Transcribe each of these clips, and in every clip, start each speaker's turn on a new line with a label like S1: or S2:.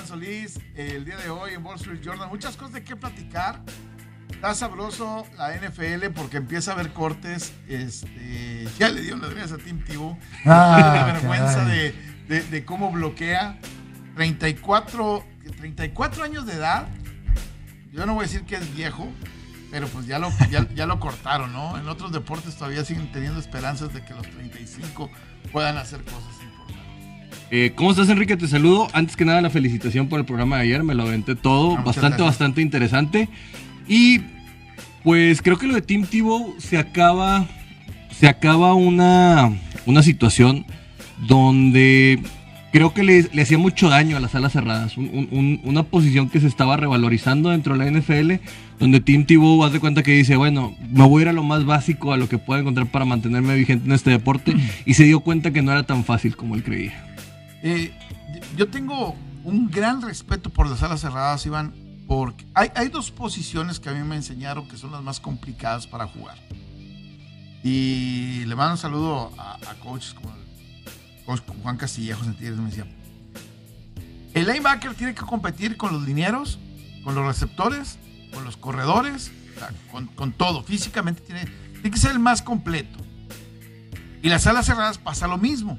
S1: Iván Solís. El día de hoy en Wall Street Journal, muchas cosas de qué platicar. Está sabroso la NFL porque empieza a haber cortes. Este, ya le dieron las gracias a Tim Tebow.
S2: Ah,
S1: vergüenza de, de- de cómo bloquea. 34, 34 años de edad. Yo no voy a decir que es viejo, pero pues ya lo, ya, ya lo cortaron, ¿no? En otros deportes todavía siguen teniendo esperanzas de que los 35 puedan hacer cosas.
S3: Eh, ¿Cómo estás, Enrique? Te saludo. Antes que nada, la felicitación por el programa de ayer. Me lo aventé todo.
S1: Ah, muchas
S3: bastante,
S1: gracias.
S3: bastante interesante. Y pues creo que lo de Tim Tebow se acaba. Se acaba una, una situación donde creo que le, le hacía mucho daño a las alas cerradas. Un- un- un- una posición que se estaba revalorizando dentro de la NFL, donde Tim Tebow hace cuenta que dice, bueno, me voy a ir a lo más básico, a lo que puedo encontrar para mantenerme vigente en este deporte, y se dio cuenta que no era tan fácil como él creía.
S1: Eh, yo tengo un gran respeto por las alas cerradas, Iván, porque hay, hay dos posiciones que a mí me enseñaron que son las más complicadas para jugar. Y le mando un saludo a, a coaches como el coach Juan Castillejos me decía, el linebacker tiene que competir con los linieros, con los receptores, con los corredores, con, con todo. Físicamente tiene, tiene que ser el más completo. Y las alas cerradas pasa lo mismo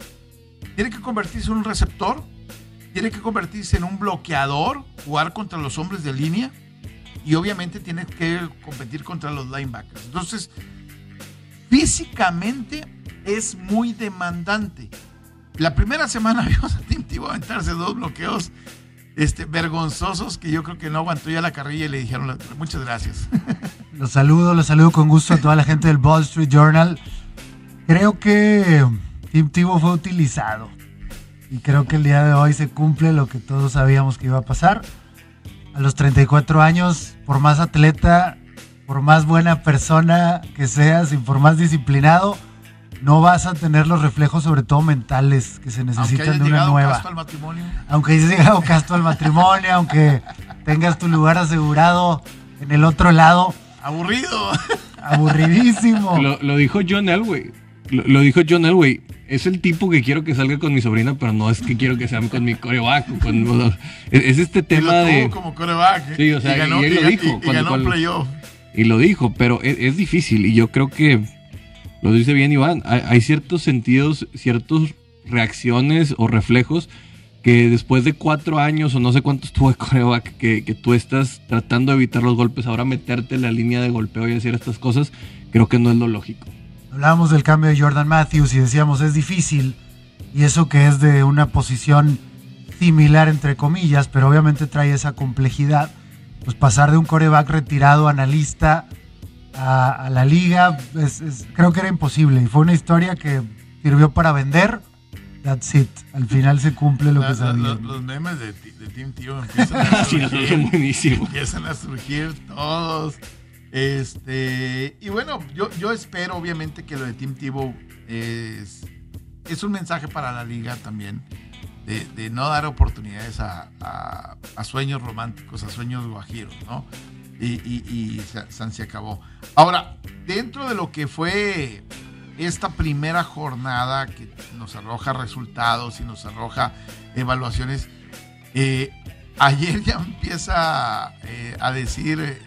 S1: tiene que convertirse en un receptor, tiene que convertirse en un bloqueador, jugar contra los hombres de línea y obviamente tiene que competir contra los linebackers. Entonces, físicamente es muy demandante. La primera semana vimos a Tim Tebow aventarse dos bloqueos este, vergonzosos que yo creo que no aguantó ya la carrilla y le dijeron muchas gracias.
S2: Los saludo, los saludo con gusto a toda la gente del Wall Street Journal. Creo que Tim Tebow fue utilizado. Y creo que el día de hoy se cumple lo que todos sabíamos que iba a pasar. A los 34 años, por más atleta, por más buena persona que seas y por más disciplinado, no vas a tener los reflejos, sobre todo mentales, que se necesitan de una
S1: llegado
S2: nueva.
S1: Castro al matrimonio.
S2: aunque hayas llegado casto al matrimonio, aunque tengas tu lugar asegurado en el otro lado,
S1: Aburrido.
S2: aburridísimo.
S3: Lo, lo dijo John Elway. Lo, lo dijo John Elway. Es el tipo que quiero que salga con mi sobrina, pero no es que quiero que sea con mi coreback. con- o sea, es, es este
S1: Y
S3: tema
S1: lo tuvo
S3: de...
S1: como coreback. ¿eh?
S3: Sí, o sea,
S1: y ganó,
S3: y él lo
S1: y-
S3: dijo
S1: y- y
S3: cuando-
S1: ganó
S3: cuando-
S1: playoff.
S3: Y lo dijo, pero es, es difícil. Y yo creo que lo dice bien Iván. Hay, hay ciertos sentidos, ciertas reacciones o reflejos que después de cuatro años o no sé cuántos tuvo de coreback, que, que tú estás tratando de evitar los golpes, ahora meterte en la línea de golpeo y hacer estas cosas, creo que no es lo lógico.
S2: Hablábamos del cambio de Jordan Matthews y decíamos es difícil y eso que es de una posición similar entre comillas, pero obviamente trae esa complejidad. Pues pasar de un coreback retirado analista a, a la liga, es- es- creo que era imposible y fue una historia que sirvió para vender. That's it. Al final se cumple lo
S1: La-
S2: que sabía.
S1: los, los memes de, de Team Tio empiezan a
S3: Sí, son
S1: surgir.
S3: buenísimos.
S1: empiezan a surgir todos. Este, y bueno, yo, yo espero obviamente que lo de Team Tebow es, es un mensaje para la liga también. De, no dar oportunidades a, a- sueños románticos, a sueños guajiros, ¿no? Y, y, se, acabó. Ahora, dentro de lo que fue esta primera jornada que nos arroja resultados y nos arroja evaluaciones, eh, ayer ya empieza eh, a decir eh,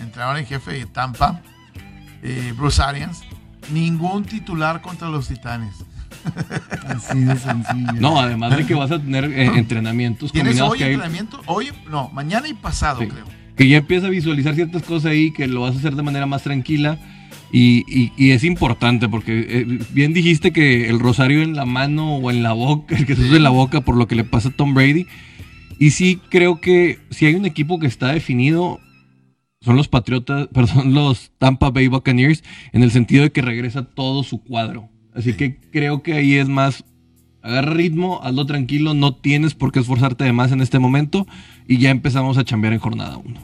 S1: entrenador en jefe de Tampa, eh, Bruce Arians, ningún titular contra los Titanes.
S2: Así de sencillo.
S3: No, además de que vas a tener eh, entrenamientos
S1: ¿Tienes
S3: combinados
S1: hoy
S3: que hay-?
S1: Hoy, no, mañana y pasado,
S3: Sí.
S1: creo.
S3: que ya empieza a visualizar ciertas cosas ahí, que lo vas a hacer de manera más tranquila. Y, y- y es importante porque eh, bien dijiste que el rosario en la mano o en la boca, el que se usa en la boca por lo que le pasa a Tom Brady. Y sí creo que si hay un equipo que está definido, son los Patriotas, perdón, los Tampa Bay Buccaneers, en el sentido de que regresa todo su cuadro. Así que creo que ahí es más, agarra ritmo, hazlo tranquilo, no tienes por qué esforzarte de más en este momento y ya empezamos a chambear en jornada 1.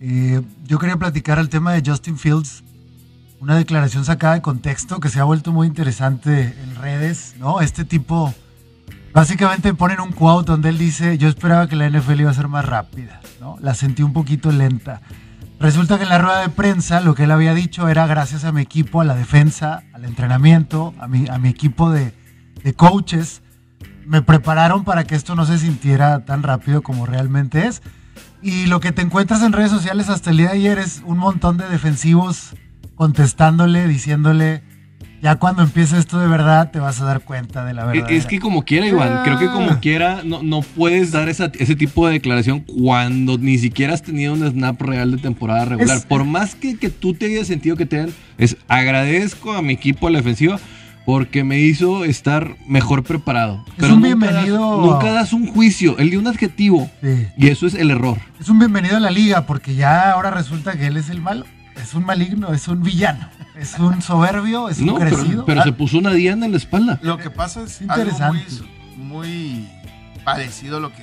S2: Eh, yo quería platicar el tema de Justin Fields, una declaración sacada de contexto que se ha vuelto muy interesante en redes, ¿no? Este tipo, básicamente ponen un quote donde él dice, yo esperaba que la NFL iba a ser más rápida, ¿no? La sentí un poquito lenta. Resulta que en la rueda de prensa lo que él había dicho era gracias a mi equipo, a la defensa, al entrenamiento, a mi, a mi equipo de, de coaches, me prepararon para que esto no se sintiera tan rápido como realmente es. Y lo que te encuentras en redes sociales hasta el día de ayer es un montón de defensivos contestándole, diciéndole, ya cuando empiece esto de verdad te vas a dar cuenta de la verdad.
S3: Es que como quiera, Iván, creo que como quiera no, no puedes dar esa, ese tipo de declaración cuando ni siquiera has tenido un snap real de temporada regular.
S2: Es-
S3: Por más que, que tú te hayas sentido que te den, es agradezco a mi equipo a la defensiva porque me hizo estar mejor preparado.
S2: Es un
S3: nunca das-
S2: bienvenido-
S3: nunca das un juicio, él dio un adjetivo
S2: Sí.
S3: y eso es el error.
S2: Es un bienvenido a la liga porque ya ahora resulta que él es el malo. Es un maligno, es un villano, es un soberbio, es un
S3: No, pero,
S2: crecido.
S3: pero se puso una diana en la espalda.
S1: Lo que pasa es
S2: Interesante.
S1: algo muy, muy parecido a lo que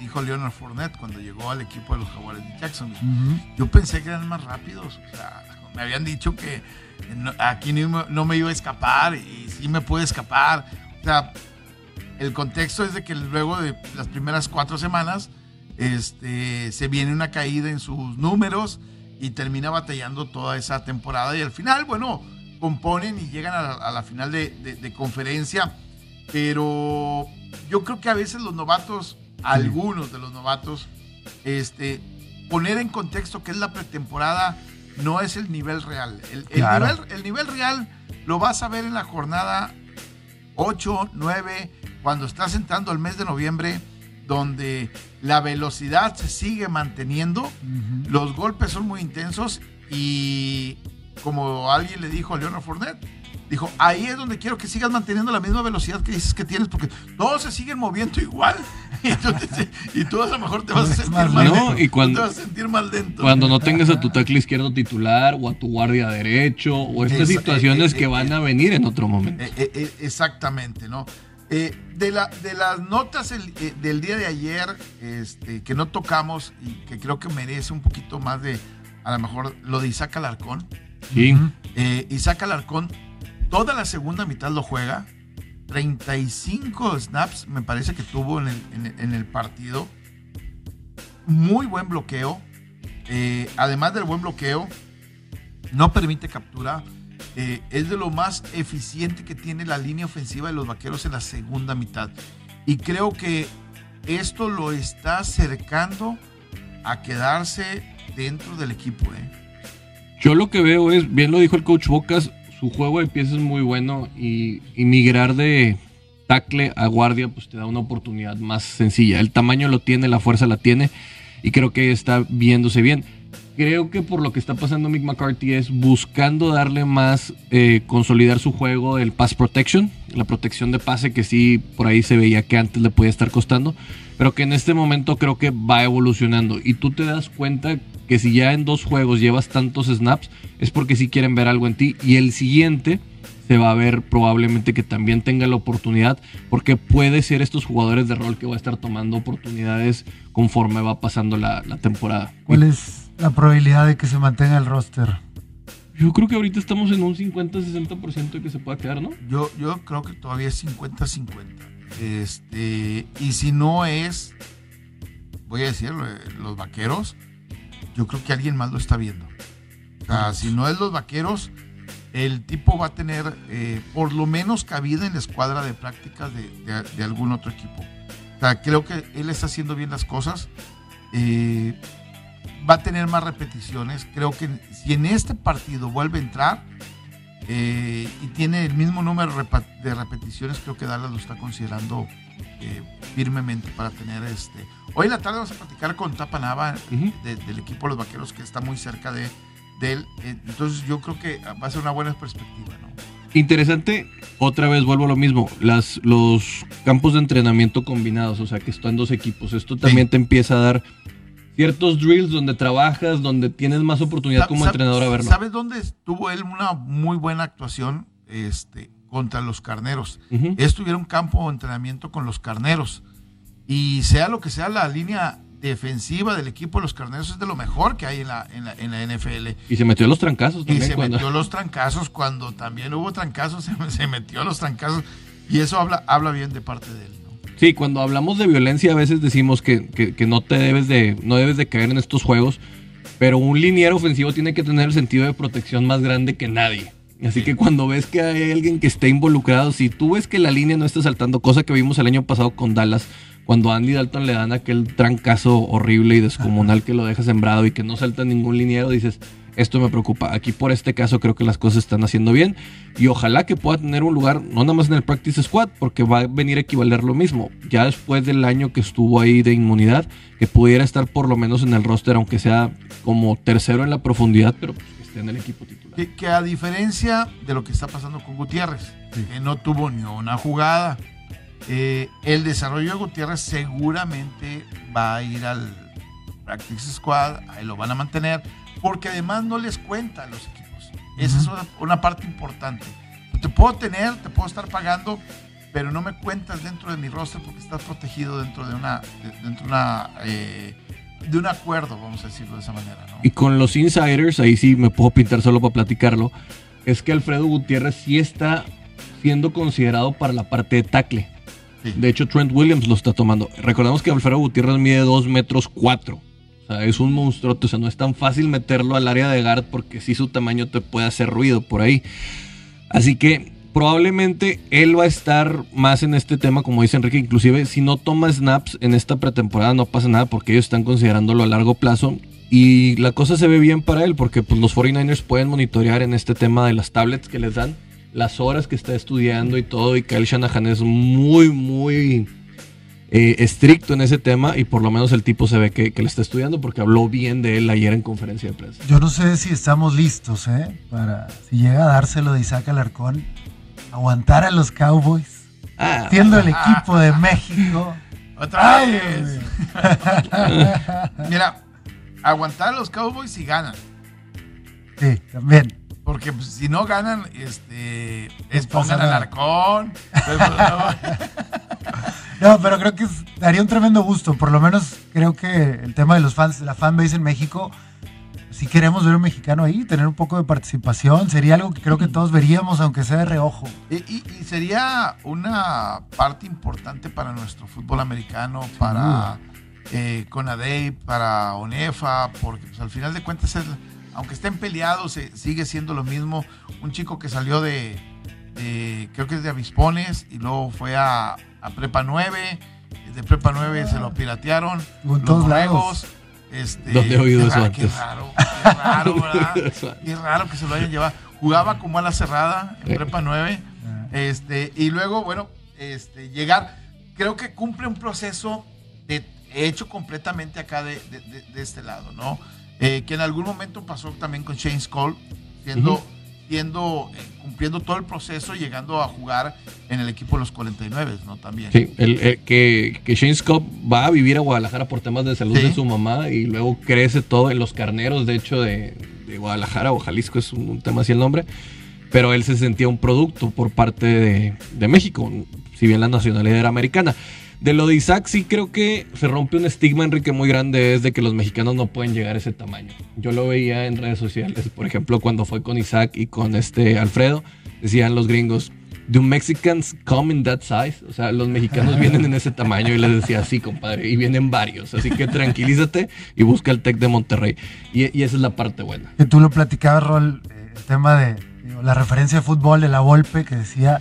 S1: dijo Leonard Fournette cuando llegó al equipo de los Jaguares de Jacksonville.
S2: Ujú.
S1: Yo pensé que eran más rápidos. O sea, me habían dicho que no- aquí no, me- no me iba a escapar y sí me puede escapar. O sea, el contexto es de que luego de las primeras cuatro semanas este, se viene una caída en sus números y termina batallando toda esa temporada. Y al final, bueno, componen y llegan a la, a la final de, de- de conferencia. Pero yo creo que a veces los novatos, algunos de los novatos, este, poner en contexto que es la pretemporada no es el nivel real. El, el
S2: Claro.
S1: nivel, el nivel real lo vas a ver en la jornada 8, 9, cuando estás entrando al mes de noviembre, donde la velocidad se sigue manteniendo, los golpes son muy intensos y como alguien le dijo a Leonard Fournette, dijo, ahí es donde quiero que sigas manteniendo la misma velocidad que dices que tienes, porque todos se siguen moviendo igual. Y, entonces, y tú a lo mejor te vas a sentir
S2: más
S1: mal
S3: lento. Y cuando-
S1: Tú te vas a sentir mal lento.
S3: Cuando no tengas a tu tackle izquierdo titular o a tu guardia derecho o estas situaciones
S1: eh, eh,
S3: que
S1: eh,
S3: van a venir en otro momento.
S1: Eh, eh, eh, exactamente, ¿no? Eh, de, la, de las notas el- eh, del día de ayer este, que no tocamos y que creo que merece un poquito más de, a lo mejor, lo de Isaac Alarcón.
S3: Sí.
S1: Eh, Isaac Alarcón, toda la segunda mitad lo juega. 35 snaps me parece que tuvo en el, en el- en el partido. Muy buen bloqueo. Eh, además del buen bloqueo, no permite captura. Eh, es de lo más eficiente que tiene la línea ofensiva de los vaqueros en la segunda mitad. Y creo que esto lo está acercando a quedarse dentro del equipo. ¿eh?
S3: Yo lo que veo es, bien lo dijo el coach Bocas, su juego de pies es muy bueno y, migrar de tackle a guardia pues te da una oportunidad más sencilla. El tamaño lo tiene, la fuerza la tiene y creo que está viéndose bien. Creo que por lo que está pasando Mick McCarthy es buscando darle más, eh, consolidar su juego, el pass protection, la protección de pase que sí por ahí se veía que antes le podía estar costando, pero que en este momento creo que va evolucionando y tú te das cuenta que si ya en dos juegos llevas tantos snaps es porque sí quieren ver algo en ti y el siguiente se va a ver probablemente que también tenga la oportunidad porque puede ser estos jugadores de rol que va a estar tomando oportunidades conforme va pasando la, la temporada.
S2: ¿Cuál es la probabilidad de que se mantenga el roster?
S3: Yo creo que ahorita estamos en un 50-60% de que se pueda quedar, ¿no?
S1: Yo, yo creo que todavía es 50-50. Este, y si no es, voy a decirlo, eh, los vaqueros, yo creo que alguien más lo está viendo. O sea, si no es los vaqueros, el tipo va a tener eh, por lo menos cabida en la escuadra de prácticas de, de- de algún otro equipo. O sea, creo que él está haciendo bien las cosas. Eh, va a tener más repeticiones. Creo que si en este partido vuelve a entrar eh, y tiene el mismo número de repeticiones, creo que Dallas lo está considerando eh, firmemente para tener este. Hoy en la tarde vamos a platicar con Tapa Nava
S3: Ujú.
S1: de- del equipo de los vaqueros que está muy cerca de, de él. Eh, Entonces yo creo que va a ser una buena perspectiva, ¿no?
S3: Interesante, otra vez vuelvo a lo mismo, las, los campos de entrenamiento combinados, o sea que están dos equipos. Esto también te empieza a dar ciertos drills donde trabajas, donde tienes más oportunidad como entrenador a verlo.
S1: ¿Sabes dónde tuvo él una muy buena actuación? Este, contra los carneros. Estuvieron campo de entrenamiento con los carneros. Y sea lo que sea la línea defensiva del equipo de los carneros es de lo mejor que hay en la, en la, en la NFL.
S3: Y se metió los trancazos
S1: también. Y se metió los trancazos cuando también hubo trancazos, se, se metió los trancazos. Y eso habla, habla bien de parte de él.
S3: Sí, cuando hablamos de violencia a veces decimos que, no te debes de, no debes de caer en estos juegos, pero un liniero ofensivo tiene que tener el sentido de protección más grande que nadie. Así que cuando ves que hay alguien que esté involucrado, si tú ves que la línea no está saltando, cosa que vimos el año pasado con Dallas, cuando Andy Dalton le dan aquel trancazo horrible y descomunal que lo deja sembrado y que no salta ningún liniero, dices, esto me preocupa. Aquí por este caso creo que las cosas están haciendo bien y ojalá que pueda tener un lugar, no nada más en el Practice Squad, porque va a venir a equivaler lo mismo. Ya después del año que estuvo ahí de inmunidad, que pudiera estar por lo menos en el roster, aunque sea como tercero en la profundidad, pero pues, que esté en el equipo titular.
S1: Que, a diferencia de lo que está pasando con Gutiérrez, que no tuvo ni una jugada, eh, el desarrollo de Gutiérrez seguramente va a ir al Practice Squad, ahí lo van a mantener porque además no les cuenta a los equipos. Esa es una, parte importante. Te puedo tener, te puedo estar pagando, pero no me cuentas dentro de mi roster porque estás protegido dentro de una, dentro de una eh, de un acuerdo, vamos a decirlo de esa manera.
S3: Y con los insiders, ahí sí me puedo pintar solo para platicarlo, es que Alfredo Gutiérrez sí está siendo considerado para la parte de tackle. De hecho, Trent Williams lo está tomando. Recordemos que Alfredo Gutiérrez mide 2 metros 4 es un monstruo, o sea, no es tan fácil meterlo al área de guard porque si su tamaño te puede hacer ruido por ahí. Así que probablemente él va a estar más en este tema, como dice Enrique, inclusive si no toma snaps en esta pretemporada no pasa nada porque ellos están considerándolo a largo plazo y la cosa se ve bien para él porque pues, los 49ers pueden monitorear en este tema de las tablets que les dan, las horas que está estudiando y todo y Kyle Shanahan es muy, muy eh, estricto en ese tema y por lo menos el tipo se ve que, le está estudiando porque habló bien de él ayer en conferencia de prensa.
S2: Yo no sé si estamos listos, ¿eh? Para, si llega a dárselo de Isaac Alarcón, aguantar a los Cowboys, ah, siendo el equipo de México.
S1: Otra vez. Mira, aguantar a los Cowboys si ganan.
S2: Sí, también.
S1: Porque pues, si no ganan, este, es pongan al arcón.
S2: No, pero creo que daría un tremendo gusto. Por lo menos creo que el tema de los fans, de la fanbase en México, si queremos ver un mexicano ahí, tener un poco de participación, sería algo que creo que todos veríamos, aunque sea de reojo.
S1: Y, sería una parte importante para nuestro fútbol americano, para eh, Conadey, para ONEFA, porque pues, al final de cuentas es aunque estén peleados, sigue siendo lo mismo. Un chico que salió de, creo que es de Avispones, y luego fue a, Prepa 9. De Prepa 9 se lo piratearon.
S2: los borregos.
S3: Este, ¿Dónde he oído eso antes?
S1: Qué raro, qué raro, ¿verdad? qué raro que se lo hayan llevado. Jugaba como a la cerrada en Prepa 9. Este, y luego, bueno, este, llegar. Creo que cumple un proceso de, hecho completamente acá de, de este lado, ¿no? Eh, que en algún momento pasó también con Shane Cole, siendo, eh, cumpliendo todo el proceso, llegando a jugar en el equipo de los 49, ¿no? También.
S3: Sí, el, que, que Shane Scott va a vivir a Guadalajara por temas de salud de su mamá y luego crece todo en los carneros, de hecho, de, Guadalajara o Jalisco, es un, tema así el nombre. Pero él se sentía un producto por parte de, de México, si bien la nacionalidad era americana. De lo de Isaac, sí creo que se rompe un estigma, Enrique, muy grande, es de que los mexicanos no pueden llegar a ese tamaño. Yo lo veía en redes sociales, por ejemplo, cuando fue con Isaac y con este Alfredo, decían los gringos, ¿Do Mexicans come in that size? O sea, los mexicanos vienen en ese tamaño y les decía, sí, compadre, y vienen varios. Así que tranquilízate y busca el Tec de Monterrey. Y, esa es la parte buena.
S2: Que tú lo platicabas, Rol, eh, el tema de la referencia de fútbol de la Volpe, que decía,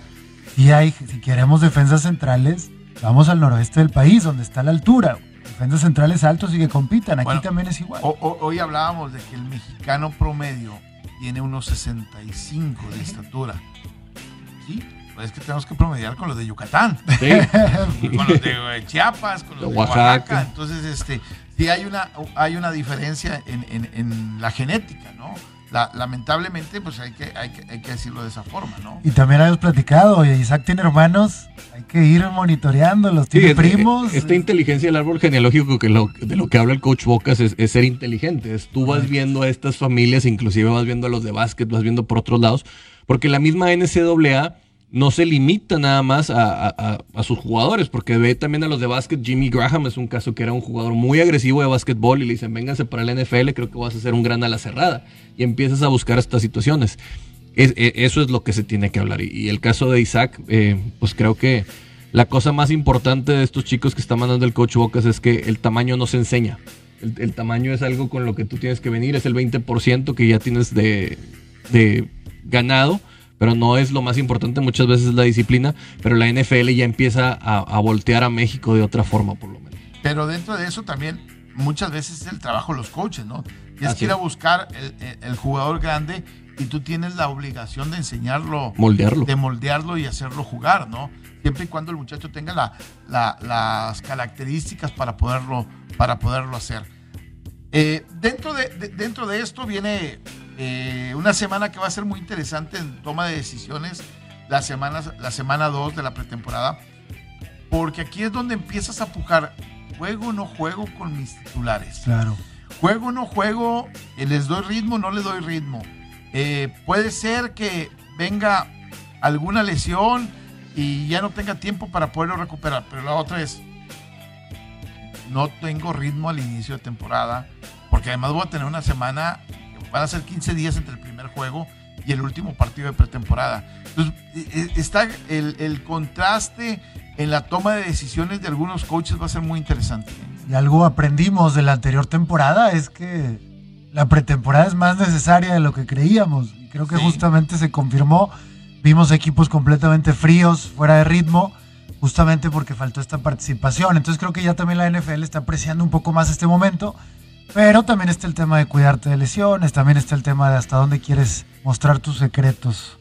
S2: si, hay, si queremos defensas centrales, Vamos al noroeste del país, donde está la altura. Defensas centrales altos y que compitan. Aquí también es igual.
S1: hoy hablábamos de que el mexicano promedio tiene unos 65 de estatura. Sí, pues es que tenemos que promediar con los de Yucatán. con los de eh, Chiapas, con los de, Oaxaca. Entonces, este, sí hay una, hay una diferencia en, en la genética, ¿no? lamentablemente, pues hay que, hay, que, hay que decirlo de esa forma, ¿no?
S2: Y también habíamos platicado, Isaac tiene hermanos, que ir monitoreándolos, tiene primos.
S3: Esta inteligencia del árbol genealógico que de lo que habla el coach Bocas es, ser inteligente. tú vas viendo a estas familias, inclusive vas viendo a los de básquet, vas viendo por otros lados, porque la misma NCAA no se limita nada más a, sus jugadores, porque ve también a los de básquet. Jimmy Graham es un caso que era un jugador muy agresivo de básquetbol y le dicen, vénganse para el NFL, creo que vas a ser un gran ala cerrada. Y empiezas a buscar estas situaciones. E, eso es lo que se tiene que hablar. Y, el caso de Isaac, eh, pues creo que la cosa más importante de estos chicos que está mandando el coach Bocas es que el tamaño no se enseña. El, el tamaño es algo con lo que tú tienes que venir, es el 20% que ya tienes de, de ganado pero no es lo más importante, muchas veces la disciplina, pero la NFL ya empieza a, voltear a México de otra forma, por lo menos.
S1: Pero dentro de eso también muchas veces es el trabajo de los coaches, ¿no? Tienes que ir a buscar el, jugador grande y tú tienes la obligación de enseñarlo,
S3: moldearlo.
S1: de moldearlo y hacerlo jugar, ¿no? Siempre y cuando el muchacho tenga la, las características para poderlo, para poderlo hacer. Eh, dentro, de, dentro de esto viene eh, una semana que va a ser muy interesante en toma de decisiones, la semana, la semana 2 de la pretemporada, porque aquí es donde empiezas a pujar, juego o no juego con mis titulares.
S2: Claro.
S1: Juego o no juego, eh, les doy ritmo, no les doy ritmo. Eh, puede ser que venga alguna lesión y ya no tenga tiempo para poderlo recuperar, pero la otra es, no tengo ritmo al inicio de temporada, porque además voy a tener una semana Van a ser 15 días entre el primer juego y el último partido de pretemporada. Entonces, e, e, está el, contraste en la toma de decisiones de algunos coaches va a ser muy interesante.
S2: Y algo aprendimos de la anterior temporada es que la pretemporada es más necesaria de lo que creíamos. Y creo que justamente se confirmó. Vimos equipos completamente fríos, fuera de ritmo, justamente porque faltó esta participación. Entonces creo que ya también la NFL está apreciando un poco más este momento pero también está el tema de cuidarte de lesiones, también está el tema de hasta dónde quieres mostrar tus secretos.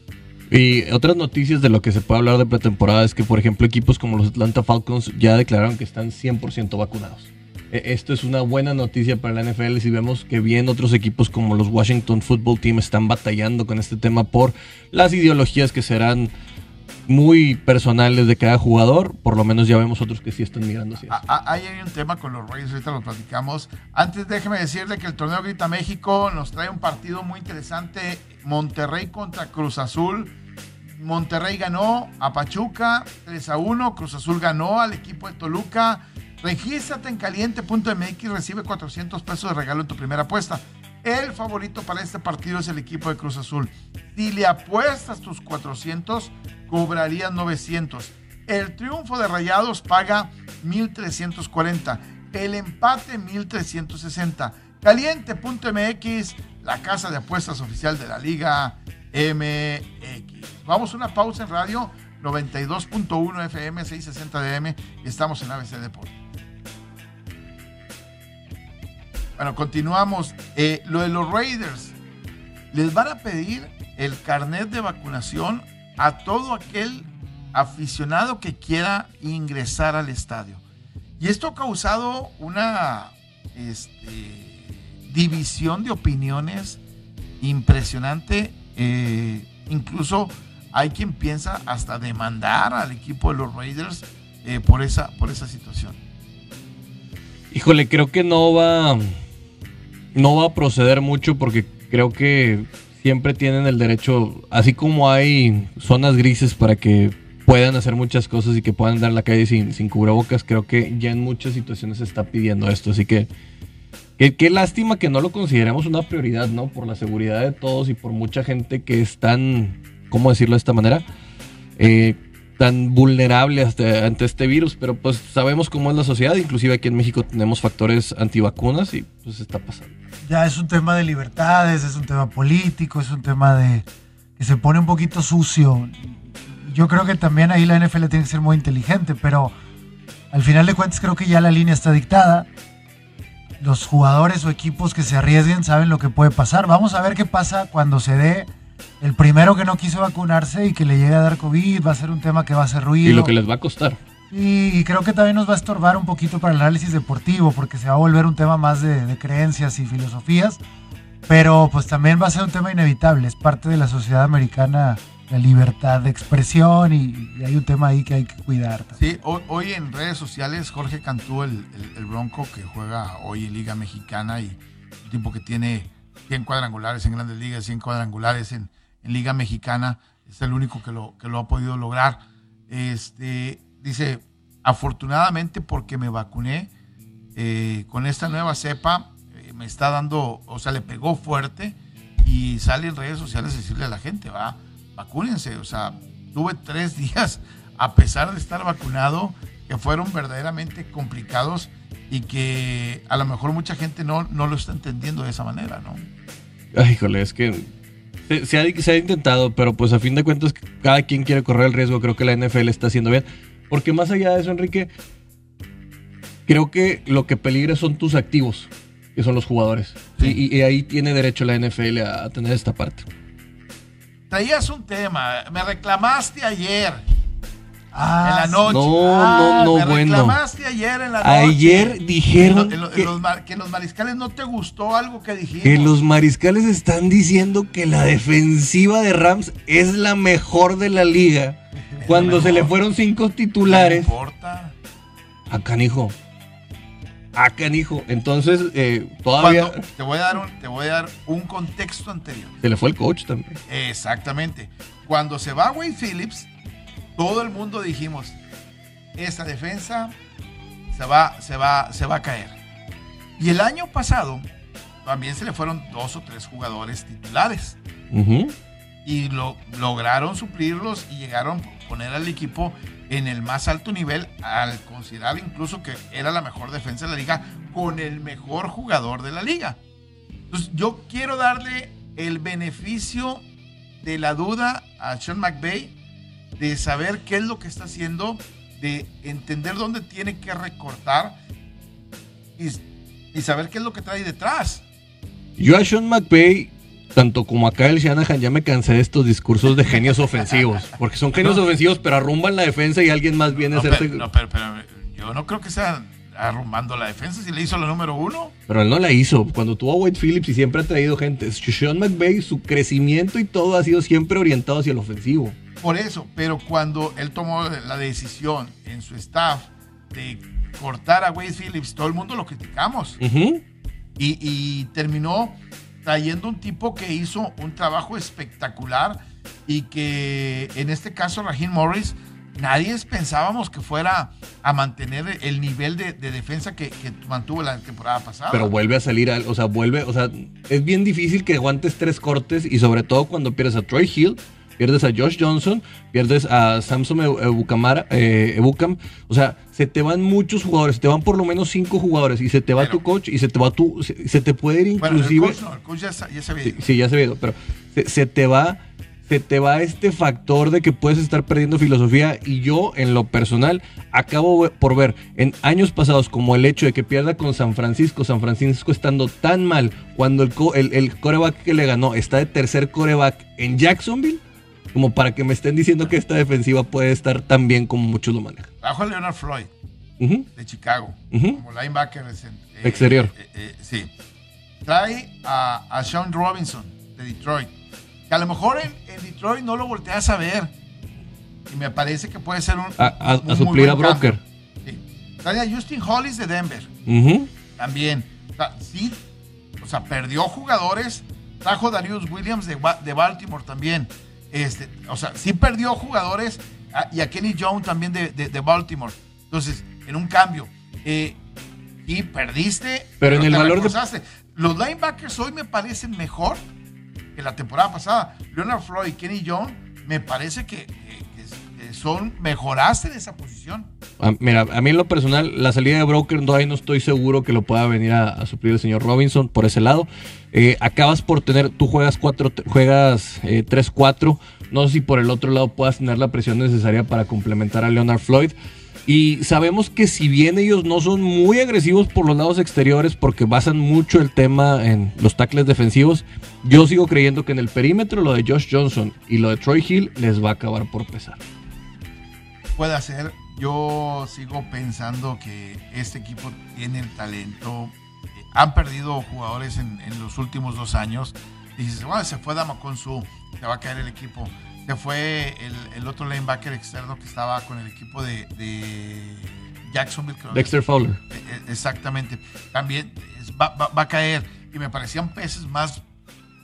S3: Y otras noticias de lo que se puede hablar de pretemporada es que, por ejemplo, equipos como los Atlanta Falcons ya declararon que están 100% vacunados. E, esto es una buena noticia para la NFL si vemos que bien otros equipos como los Washington Football Team están batallando con este tema por las ideologías que serán muy personales de cada jugador, por lo menos ya vemos otros que sí están mirando hacia
S1: ah, ah, Ahí hay un tema con los Reyes, ahorita lo platicamos. Antes déjeme decirle que el torneo Grita México nos trae un partido muy interesante, Monterrey contra Cruz Azul. Monterrey ganó a Pachuca 3 a 1, Cruz Azul ganó al equipo de Toluca. Regístrate en caliente.mx, recibe 400 pesos de regalo en tu primera apuesta. El favorito para este partido es el equipo de Cruz Azul. Si le apuestas tus 400, cobrarías 900. El triunfo de Rayados paga 1340. El empate 1360. Caliente.mx, la casa de apuestas oficial de la Liga MX. Vamos a una pausa en radio 92.1 FM 660 DM y estamos en ABC Deportes. Bueno, continuamos. Eh, lo de los Raiders, les van a pedir el carnet de vacunación a todo aquel aficionado que quiera ingresar al estadio. Y esto ha causado una este, división de opiniones impresionante. Eh, incluso hay quien piensa hasta demandar al equipo de los Raiders eh, por, esa, por esa situación.
S3: Híjole, creo que no va no va a proceder mucho porque creo que siempre tienen el derecho, así como hay zonas grises para que puedan hacer muchas cosas y que puedan dar la calle sin, sin cubrebocas, creo que ya en muchas situaciones se está pidiendo esto. Así que qué lástima que no lo consideremos una prioridad, ¿no? Por la seguridad de todos y por mucha gente que es tan, ¿cómo decirlo de esta manera? Eh, tan vulnerable ante este virus, pero pues sabemos cómo es la sociedad, inclusive aquí en México tenemos factores antivacunas y pues está pasando.
S2: Ya es un tema de libertades, es un tema político, es un tema de que se pone un poquito sucio. Yo creo que también ahí la NFL tiene que ser muy inteligente, pero al final de cuentas creo que ya la línea está dictada. Los jugadores o equipos que se arriesguen saben lo que puede pasar. Vamos a ver qué pasa cuando se dé el primero que no quiso vacunarse y que le llegue a dar COVID va a ser un tema que va a hacer ruido.
S3: Y lo que les va a costar.
S2: Y, creo que también nos va a estorbar un poquito para el análisis deportivo, porque se va a volver un tema más de, creencias y filosofías. Pero pues también va a ser un tema inevitable, es parte de la sociedad americana la libertad de expresión y, hay un tema ahí que hay que cuidar.
S1: Sí, hoy, en redes sociales Jorge Cantú, el, el, Bronco que juega hoy en Liga Mexicana y un tipo que tiene 100 cuadrangulares en Grandes Ligas, 100 cuadrangulares en, Liga Mexicana, es el único que lo, que lo ha podido lograr. Este, dice, afortunadamente porque me vacuné eh, con esta nueva cepa, eh, me está dando, o sea, le pegó fuerte y sale en redes sociales a decirle a la gente, va, vacúnense. O sea, tuve tres días, a pesar de estar vacunado, que fueron verdaderamente complicados y que a lo mejor mucha gente no, no lo está entendiendo de esa manera, ¿no?
S3: Ay, híjole, es que se, ha, se ha intentado, pero pues a fin de cuentas cada quien quiere correr el riesgo. Creo que la NFL está haciendo bien. Porque más allá de eso, Enrique, creo que lo que peligra son tus activos, que son los jugadores. Y, ahí tiene derecho la NFL a tener esta parte.
S1: Traías un tema, me reclamaste ayer. Ah, en la noche.
S3: No, no, no,
S1: me
S3: bueno.
S1: reclamaste ayer en la noche.
S3: Ayer dijeron
S1: que, los, que, los, mariscales no te gustó algo que dijimos.
S3: Que los mariscales están diciendo que la defensiva de Rams es la mejor de la liga. cuando se le fueron cinco titulares.
S1: No importa.
S3: A canijo. A canijo. Entonces, eh, todavía.
S1: te, voy a dar un, te voy a dar un contexto anterior.
S3: Se le fue el coach también.
S1: Exactamente. Cuando se va Wade Phillips todo el mundo dijimos, esa defensa se va, se va, se va a caer. Y el año pasado también se le fueron dos o tres jugadores titulares. Y lo, lograron suplirlos y llegaron a poner al equipo en el más alto nivel al considerar incluso que era la mejor defensa de la liga con el mejor jugador de la liga. Entonces yo quiero darle el beneficio de la duda a Sean McVay de saber qué es lo que está haciendo, de entender dónde tiene que recortar y, saber qué es lo que trae detrás.
S3: Yo a Sean McVay, tanto como a Kyle Shanahan, ya me cansé de estos discursos de genios ofensivos, porque son genios ofensivos, pero arrumban la defensa y alguien más viene a hacerse...
S1: no, pero, yo no creo que sea arrumbando la defensa si le hizo la número uno.
S3: Pero él no la hizo. Cuando tuvo a Wade Phillips y siempre ha traído gente. Sean McVay, su crecimiento y todo ha sido siempre orientado hacia el ofensivo.
S1: Por eso, pero cuando él tomó la decisión en su staff de cortar a Wade Phillips, todo el mundo lo criticamos. y, terminó trayendo un tipo que hizo un trabajo espectacular y que en este caso Raheem Morris nadie pensábamos que fuera a mantener el nivel de, defensa que, que, mantuvo la temporada pasada.
S3: Pero vuelve a salir, o sea, vuelve, o sea, es bien difícil que aguantes tres cortes y sobre todo cuando pierdes a Troy Hill, pierdes a Josh Johnson, pierdes a Samson Ebukam, eh, o sea, se te van muchos jugadores, se te van por lo menos cinco jugadores y se te va tu coach y se te va tu, se, te puede ir inclusive...
S1: el coach, ya, se ha
S3: Sí, ya se ha ido, pero se, te va se te va este factor de que puedes estar perdiendo filosofía y yo en lo personal acabo por ver en años pasados como el hecho de que pierda con San Francisco, San Francisco estando tan mal cuando el, el, el coreback que le ganó está de tercer coreback en Jacksonville, como para que me estén diciendo que esta defensiva puede estar tan bien como muchos lo manejan.
S1: Bajo a Leonard Floyd de Chicago, como linebacker eh,
S3: exterior.
S1: Eh, eh, sí. Trae a, Sean Robinson de Detroit, que a lo mejor en, Detroit no lo volteas a ver. Y me parece que puede ser un.
S3: A, suplir a Broker.
S1: Sí. Trae a Justin Hollis de Denver. También. sí, o sea, perdió jugadores. Trajo Darius Williams de, de Baltimore también. Este, o sea, sí perdió jugadores y a Kenny Jones también de, Baltimore. Entonces, en un cambio. Eh, y perdiste.
S3: Pero, en el valor
S1: de... Los linebackers hoy me parecen mejor que la temporada pasada. Leonard Floyd y Kenny Jones me parece que, son mejoraste en esa posición.
S3: mira, a mí en lo personal, la salida de Broker no, no estoy seguro que lo pueda venir a, suplir el señor Robinson por ese lado. Eh, acabas por tener, tú juegas cuatro, juegas 3-4. Eh, no sé si por el otro lado puedas tener la presión necesaria para complementar a Leonard Floyd. Y sabemos que si bien ellos no son muy agresivos por los lados exteriores porque basan mucho el tema en los tackles defensivos, yo sigo creyendo que en el perímetro lo de Josh Johnson y lo de Troy Hill les va a acabar por pesar.
S1: Puede ser, yo sigo pensando que este equipo tiene el talento han perdido jugadores en, en los últimos dos años. Y dices, bueno, se fue Damaconsu, se va a caer el equipo. Se fue el, el otro linebacker externo que estaba con el equipo de, de Jacksonville. creo.
S3: Dexter Fowler.
S1: Eh, eh, Exactamente. También va, va- va a caer. Y me parecían peces más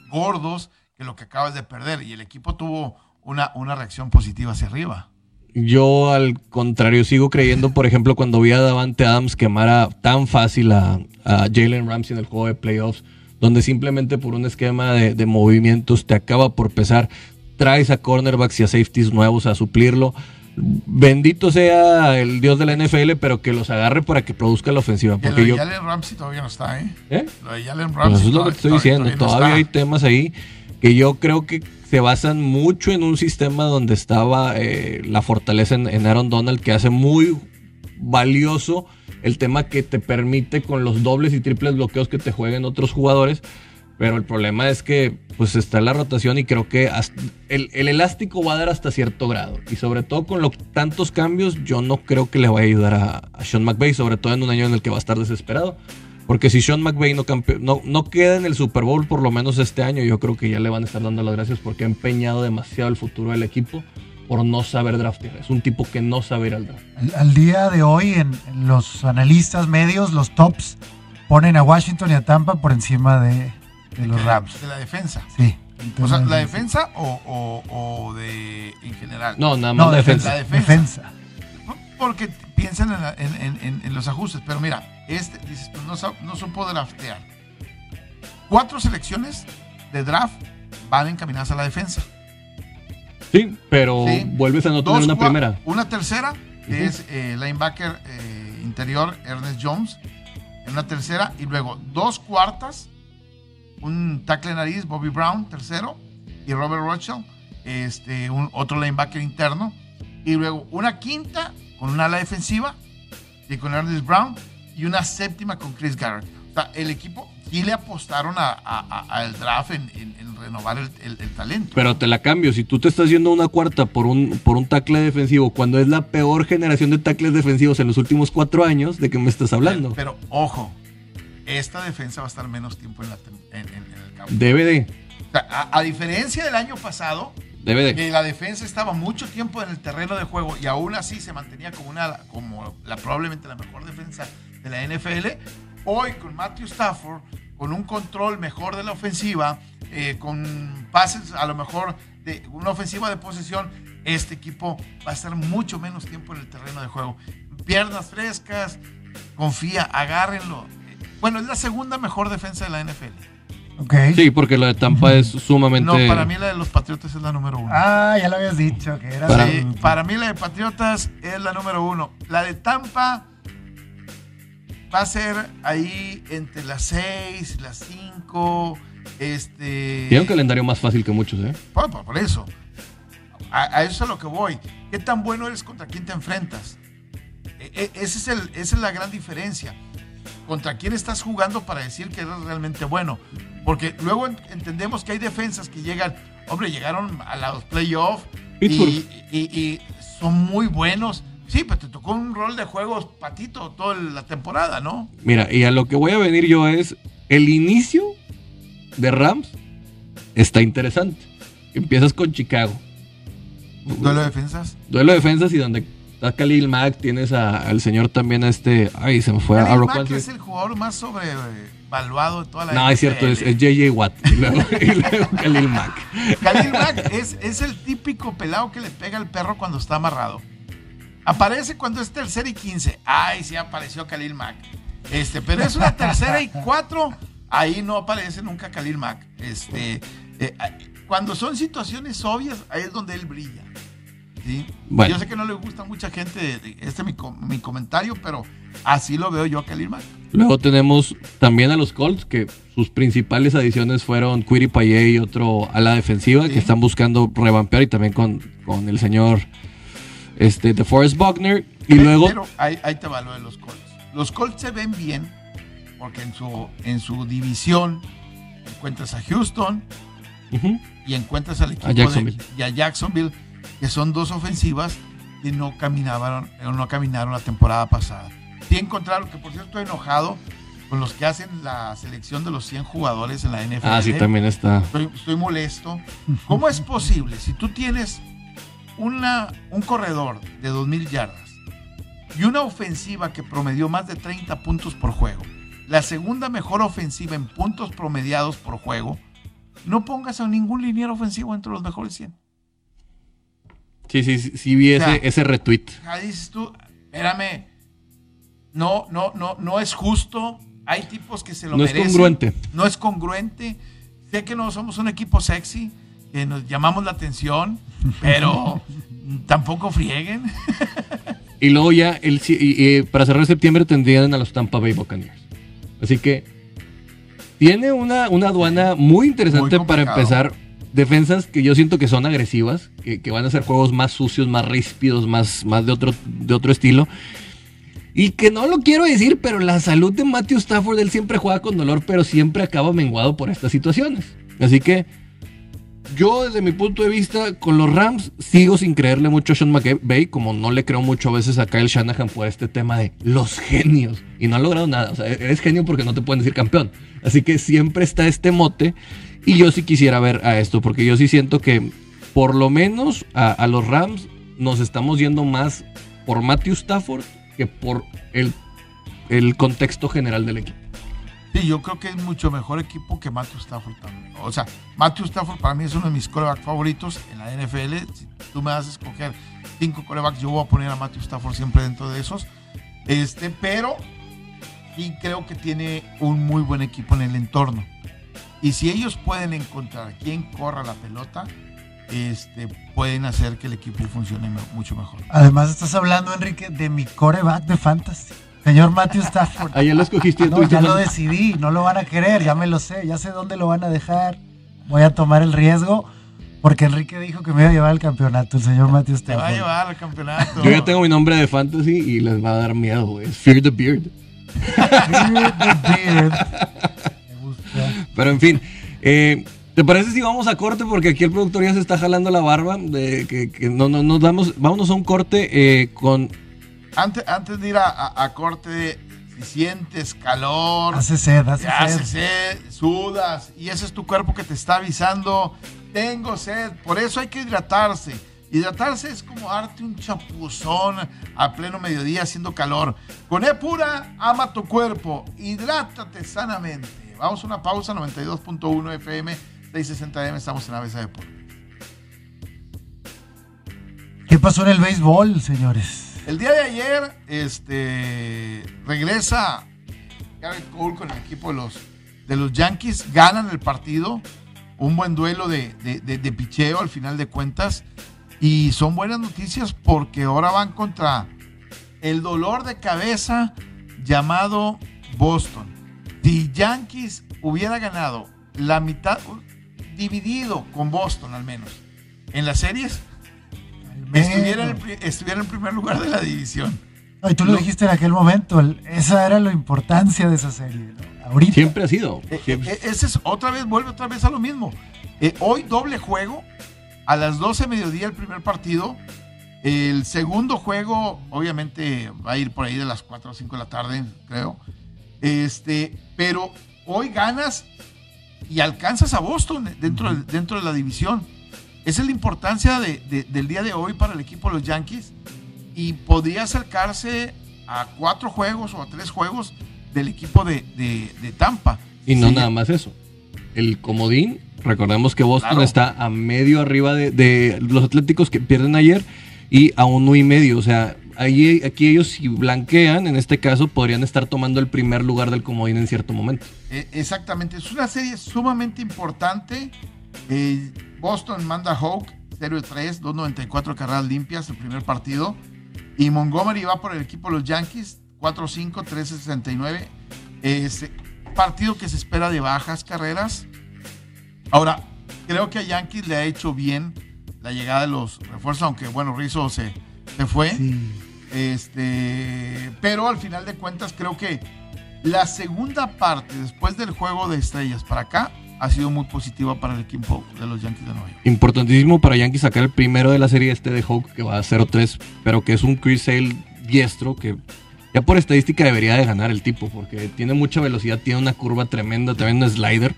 S1: gordos que lo que acabas de perder. Y el equipo tuvo una, una reacción positiva hacia arriba.
S3: Yo, al contrario, sigo creyendo, por ejemplo, cuando vi a Davante Adams quemara tan fácil a, a Jalen Ramsey en el juego de playoffs, donde simplemente por un esquema de, de movimientos te acaba por pesar, traes a cornerbacks y a safeties nuevos a suplirlo. Bendito sea el dios de la NFL, pero que los agarre para que produzca la ofensiva.
S1: Lo
S3: Porque
S1: de Jalen Ramsey todavía no está, ¿eh?
S3: ¿Eh?
S1: Lo de Jalen
S3: Pues
S1: Ramsey.
S3: eso es lo que estoy diciendo. Todavía hay temas ahí que yo creo que se basan mucho en un sistema donde estaba eh, la fortaleza en, Aaron Donald, que hace muy valioso el tema que te permite con los dobles y triples bloqueos que te jueguen otros jugadores. Pero el problema es que pues está la rotación y creo que el elástico va a dar hasta cierto grado. Y sobre todo con los tantos cambios, yo no creo que le vaya a ayudar a, a Sean McVay, sobre todo en un año en el que va a estar desesperado. Porque si Sean McVay no, no, no queda en el Super Bowl por lo menos este año, yo creo que ya le van a estar dando las gracias porque ha empeñado demasiado el futuro del equipo por no saber draftear. Es un tipo que no sabe ir al draft.
S2: Al, al día de hoy, en, en los analistas medios, los tops ponen a Washington y a Tampa por encima de, de los Rams.
S1: De la defensa.
S2: Sí.
S1: O sea, ¿la defensa o, o- o de en general?
S3: No, nada más
S2: No,
S3: la
S2: defensa.
S3: defensa.
S1: La defensa.
S2: defensa.
S1: Porque piensan en, la- en- en- en- en los ajustes. Pero mira, este, dices, pues no, no supo draftear. Cuatro selecciones de draft van encaminadas a la defensa.
S3: Sí, pero
S1: Sí.
S3: vuelves a no tener
S1: Dos,
S3: una primera.
S1: Una tercera, que
S3: Ujú.
S1: es eh, linebacker eh, interior Ernest Jones. En una tercera. Y luego dos cuartas. Un tackle nariz, Bobby Brown, tercero. Y Robert Rothschild, este, un, otro linebacker interno. Y luego una quinta con una ala defensiva. Y con Ernest Brown. Y una séptima con Chris Garrett. O sea, el equipo sí le apostaron a- a- a- al draft en, en- en renovar el, el- el talento.
S3: Pero te la cambio. Si tú te estás yendo una cuarta por un, por un tackle defensivo, cuando es la peor generación de tackles defensivos en los últimos cuatro años, ¿de qué me estás hablando?
S1: Pero ojo, esta defensa va a estar menos tiempo en, la en- el campo.
S3: Debe de.
S1: O sea, a, a diferencia del año pasado,
S3: Debe de.
S1: que la defensa estaba mucho tiempo en el terreno de juego y aún así se mantenía como, una, como la, probablemente la mejor defensa de la NFL, hoy con Matthew Stafford, con un control mejor de la ofensiva, eh, con pases a lo mejor de una ofensiva de posesión, este equipo va a estar mucho menos tiempo en el terreno de juego. Piernas frescas, confía, agárrenlo. Bueno, es la segunda mejor defensa de la NFL.
S2: Ok.
S3: Sí, porque lo de Tampa es sumamente.
S1: No, para mí la de los Patriotas es la número uno.
S2: Ah, ya lo habías dicho, que era
S3: Para-
S1: Sí, para mí la de Patriotas es la número uno. La de Tampa va a ser ahí entre las 6 y las 5. Este.
S3: Tiene un calendario más fácil que muchos, ¿eh?
S1: Por, por- por eso. A, a eso es a lo que voy. ¿Qué tan bueno eres contra quién te enfrentas? E- e- ese es el, esa es la gran diferencia. ¿Contra quién estás jugando para decir que eres realmente bueno? Porque luego en- entendemos que hay defensas que llegan, hombre, llegaron a los playoffs y,
S3: Pittsburgh.
S1: y- y son muy buenos. Sí, pero te tocó un rol de juegos patito toda la temporada, ¿no?
S3: Mira, y a lo que voy a venir yo es el inicio de Rams está interesante. Empiezas con Chicago.
S1: Duelo de defensas.
S3: Duelo de defensas y donde está Khalil Mack, tienes a- al señor también este, ay, se me fue a
S1: Khalil
S3: Roquan
S1: Mack es el jugador más sobrevaluado de toda la
S3: No, es cierto, es, JJ Watt. Y luego, y luego Khalil Mack.
S1: Khalil Mack es, es el típico pelado que le pega al perro cuando está amarrado. Aparece cuando es tercera y 15. Ay, sí apareció Khalil Mack. Este, pero es una tercera y cuatro. Ahí no aparece nunca Khalil Mack. Este, eh, cuando son situaciones obvias, ahí es donde él brilla. ¿sí?
S3: Bueno.
S1: Yo sé que no le gusta a mucha gente este mi, mi comentario, pero así lo veo yo a Khalil Mack.
S3: Luego tenemos también a los Colts, que sus principales adiciones fueron Quiri Payet y otro a la defensiva,
S1: Sí.
S3: que están buscando revampear y también con, con el señor este, DeForest Buckner. Y luego,
S1: Pero ahí, ahí te va lo de los Colts. Los Colts se ven bien porque en su, en su división encuentras a Houston
S3: Ujú,
S1: y encuentras al equipo
S3: A Jacksonville.
S1: de y a Jacksonville, que son dos ofensivas que no caminaron, eh, no caminaron la temporada pasada. Sí encontraron, que por cierto estoy enojado, con los que hacen la selección de los 100 jugadores en la NFL.
S3: Ah, sí, también está.
S1: Estoy, estoy molesto. ¿Cómo es posible si tú tienes una, un corredor de 2.000 yardas y una ofensiva que promedió más de 30 puntos por juego, la segunda mejor ofensiva en puntos promediados por juego, no pongas a ningún liniero ofensivo entre los mejores 100?
S3: Sí, sí, sí, sí vi
S1: O sea,
S3: ese, ese retweet.
S1: Ahí dices tú, espérame, no, no, no, no es justo. Hay tipos que se lo
S3: No es
S1: merecen.
S3: congruente.
S1: No es congruente. Sé que no somos un equipo sexy, que nos llamamos la atención, pero tampoco frieguen.
S3: Y luego ya, el, y- y para cerrar septiembre tendrían a los Tampa Bay Buccaneers. Así que tiene una, una aduana muy interesante
S1: Muy
S3: para empezar. Defensas que yo siento que son agresivas, que, que van a ser juegos más sucios, más ríspidos, más, más de, otro, de otro estilo. Y que no lo quiero decir, pero la salud de Matthew Stafford, él siempre juega con dolor, pero siempre acaba menguado por estas situaciones. Así que yo, desde mi punto de vista, con los Rams, sigo sin creerle mucho a Sean McVay, como no le creo mucho a veces a Kyle Shanahan por este tema de los genios. Y no ha logrado nada. O sea, eres genio porque no te pueden decir campeón. Así que siempre está este mote. Y yo sí quisiera ver a esto, porque yo sí siento que por lo menos a, a los Rams nos estamos yendo más por Matthew Stafford que por el, el contexto general del equipo.
S1: Sí, yo creo que es mucho mejor equipo que Matthew Stafford también. O sea, Matthew Stafford para mí es uno de mis corebacks favoritos en la NFL. Si tú me das a escoger cinco corebacks, yo voy a poner a Matthew Stafford siempre dentro de esos. Este, pero sí creo que tiene un muy buen equipo en el entorno. Y si ellos pueden encontrar quién corra la pelota, este, pueden hacer que el equipo funcione mucho mejor.
S2: Además, estás hablando, Enrique, de mi coreback de fantasy. Señor Matthew Stafford.
S3: Ayer lo escogiste y
S2: No,
S3: tuviste
S2: ya lo decidí, no lo van a querer, ya me lo sé, ya sé dónde lo van a dejar. Voy a tomar el riesgo porque Enrique dijo que me iba a llevar al campeonato, el señor Matthew
S1: Te va a
S2: Stafford.
S1: llevar al campeonato.
S3: Yo ya tengo mi nombre de fantasy y les va a dar miedo, güey. Es Fear the Beard.
S2: Beard the Beard. Me gusta.
S3: Pero en fin, eh, ¿te parece si vamos a corte? Porque aquí el productor ya se está jalando la barba. De que, que no, no, nos damos, vámonos a un corte eh, con.
S1: Antes, antes de ir a, a- a corte, si sientes calor,
S2: Hace sed, hace
S1: hace
S2: sed.
S1: sed, sudas, y ese es tu cuerpo que te está avisando, tengo sed, por eso hay que hidratarse. Hidratarse es como darte un chapuzón a pleno mediodía haciendo calor. Con E pura, ama tu cuerpo, hidrátate sanamente. Vamos a una pausa, 92.1 FM, 660 M, estamos en de Deportes.
S2: ¿Qué pasó en el béisbol, señores?
S1: El día de ayer, este, regresa Garrett Cole con el equipo de los, de los Yankees, ganan el partido, un buen duelo de, de, de- de picheo al final de cuentas, y son buenas noticias porque ahora van contra el dolor de cabeza llamado Boston. Si Yankees hubiera ganado la mitad, dividido con Boston al menos, en las series, estuviera en, el, pri- estuviera en primer lugar de la división.
S2: Ay, tú lo dijiste en aquel momento, el- esa era la importancia de esa serie. ¿no? Ahorita.
S3: Siempre ha sido.
S1: Eh,
S3: siempre-
S1: eh, ese es otra vez, vuelve otra vez a lo mismo. Eh, hoy doble juego, a las 12 mediodía el primer partido. El segundo juego, obviamente, va a ir por ahí de las 4 o 5 de la tarde, creo. Este, pero hoy ganas y alcanzas a Boston dentro, del- dentro de la división. Esa es la importancia de- de- del día de hoy para el equipo de los Yankees. Y podría acercarse a cuatro juegos o a tres juegos del equipo de, Tampa.
S3: y no
S1: Sí,
S3: nada más eso. El comodín, recordemos que Boston
S1: Claro.
S3: está a medio arriba de, de los Atléticos que pierden ayer y a uno y medio. O sea, ahí, aquí ellos si blanquean, en este caso, podrían estar tomando el primer lugar del comodín en cierto momento.
S1: Eh, exactamente, es una serie sumamente importante. Eh, Boston manda a Hawk 0-3, 2.94 carreras limpias el primer partido. Y Montgomery va por el equipo de los Yankees 4-5, 13-69. Este partido que se espera de bajas carreras. Ahora, creo que a Yankees le ha hecho bien la llegada de los refuerzos, aunque bueno, Rizzo se, se fue.
S2: Sí.
S1: Este, pero al final de cuentas creo que la segunda parte después del juego de estrellas para acá ha sido muy positiva para el equipo de los Yankees de Nueva York.
S3: Importantísimo para Yankees sacar el primero de la serie este de Hawk, que va a 0-3, pero que es un Chris Sale diestro que Ya por estadística debería de ganar el tipo, porque tiene mucha velocidad, tiene una curva tremenda, también un slider.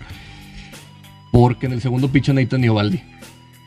S3: Porque en el segundo picha Nathan Iovaldi.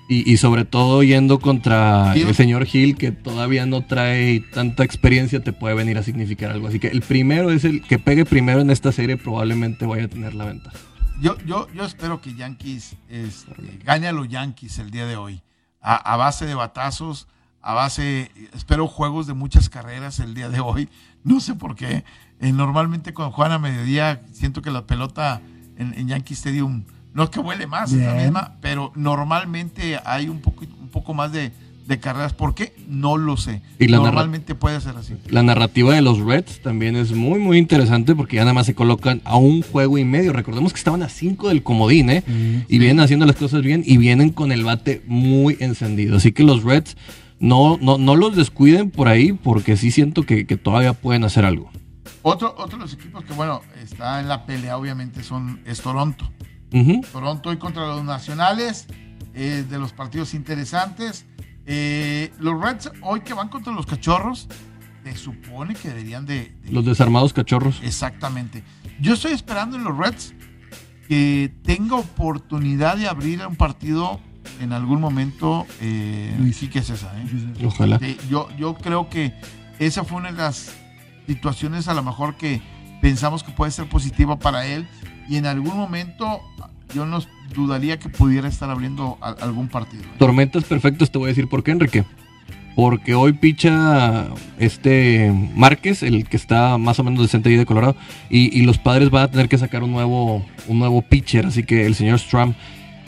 S3: Y, y sobre todo yendo contra el señor Hill, que todavía no trae tanta experiencia, te puede venir a significar algo. Así que el primero es el que pegue primero en esta serie, probablemente vaya a tener la ventaja.
S1: Yo, yo, yo espero que Yankees este, gane a los Yankees el día de hoy. A, a base de batazos, a base, espero juegos de muchas carreras el día de hoy. No sé por qué. Eh, normalmente cuando juegan a mediodía, siento que la pelota en, en Yankee Stadium no es que huele más, es la misma, pero normalmente hay un poco, un poco más de, de carreras. ¿Por qué? No lo sé.
S3: Y
S1: normalmente puede ser así.
S3: La narrativa de los Reds también es muy, muy interesante porque ya nada más se colocan a un juego y medio. Recordemos que estaban a 5 del comodín, ¿eh? Y vienen haciendo las cosas bien y vienen con el bate muy encendido. Así que los Reds no, no, no los descuiden por ahí porque sí siento que, que todavía pueden hacer algo.
S1: Otro, otro de los equipos que, bueno, está en la pelea, obviamente, son, es Toronto. Toronto hoy contra los nacionales, eh, de los partidos interesantes. Eh, los Reds hoy que van contra los cachorros, se supone que deberían de... de-
S3: Los desarmados cachorros.
S1: Exactamente. Yo estoy esperando en los Reds que tenga oportunidad de abrir un partido en algún momento. Eh,
S2: Luis.
S1: sí que es esa, ¿eh?
S3: Ojalá.
S1: Sí, yo, yo creo que esa fue una de las situaciones a lo mejor que pensamos que puede ser positiva para él y en algún momento yo no dudaría que pudiera estar abriendo algún partido. ¿eh?
S3: Tormentas perfectas, te voy a decir por qué, Enrique. Porque hoy picha este Márquez, el que está más o menos decente ahí de Colorado, y, y los padres van a tener que sacar un nuevo, un nuevo pitcher, así que el señor Strum,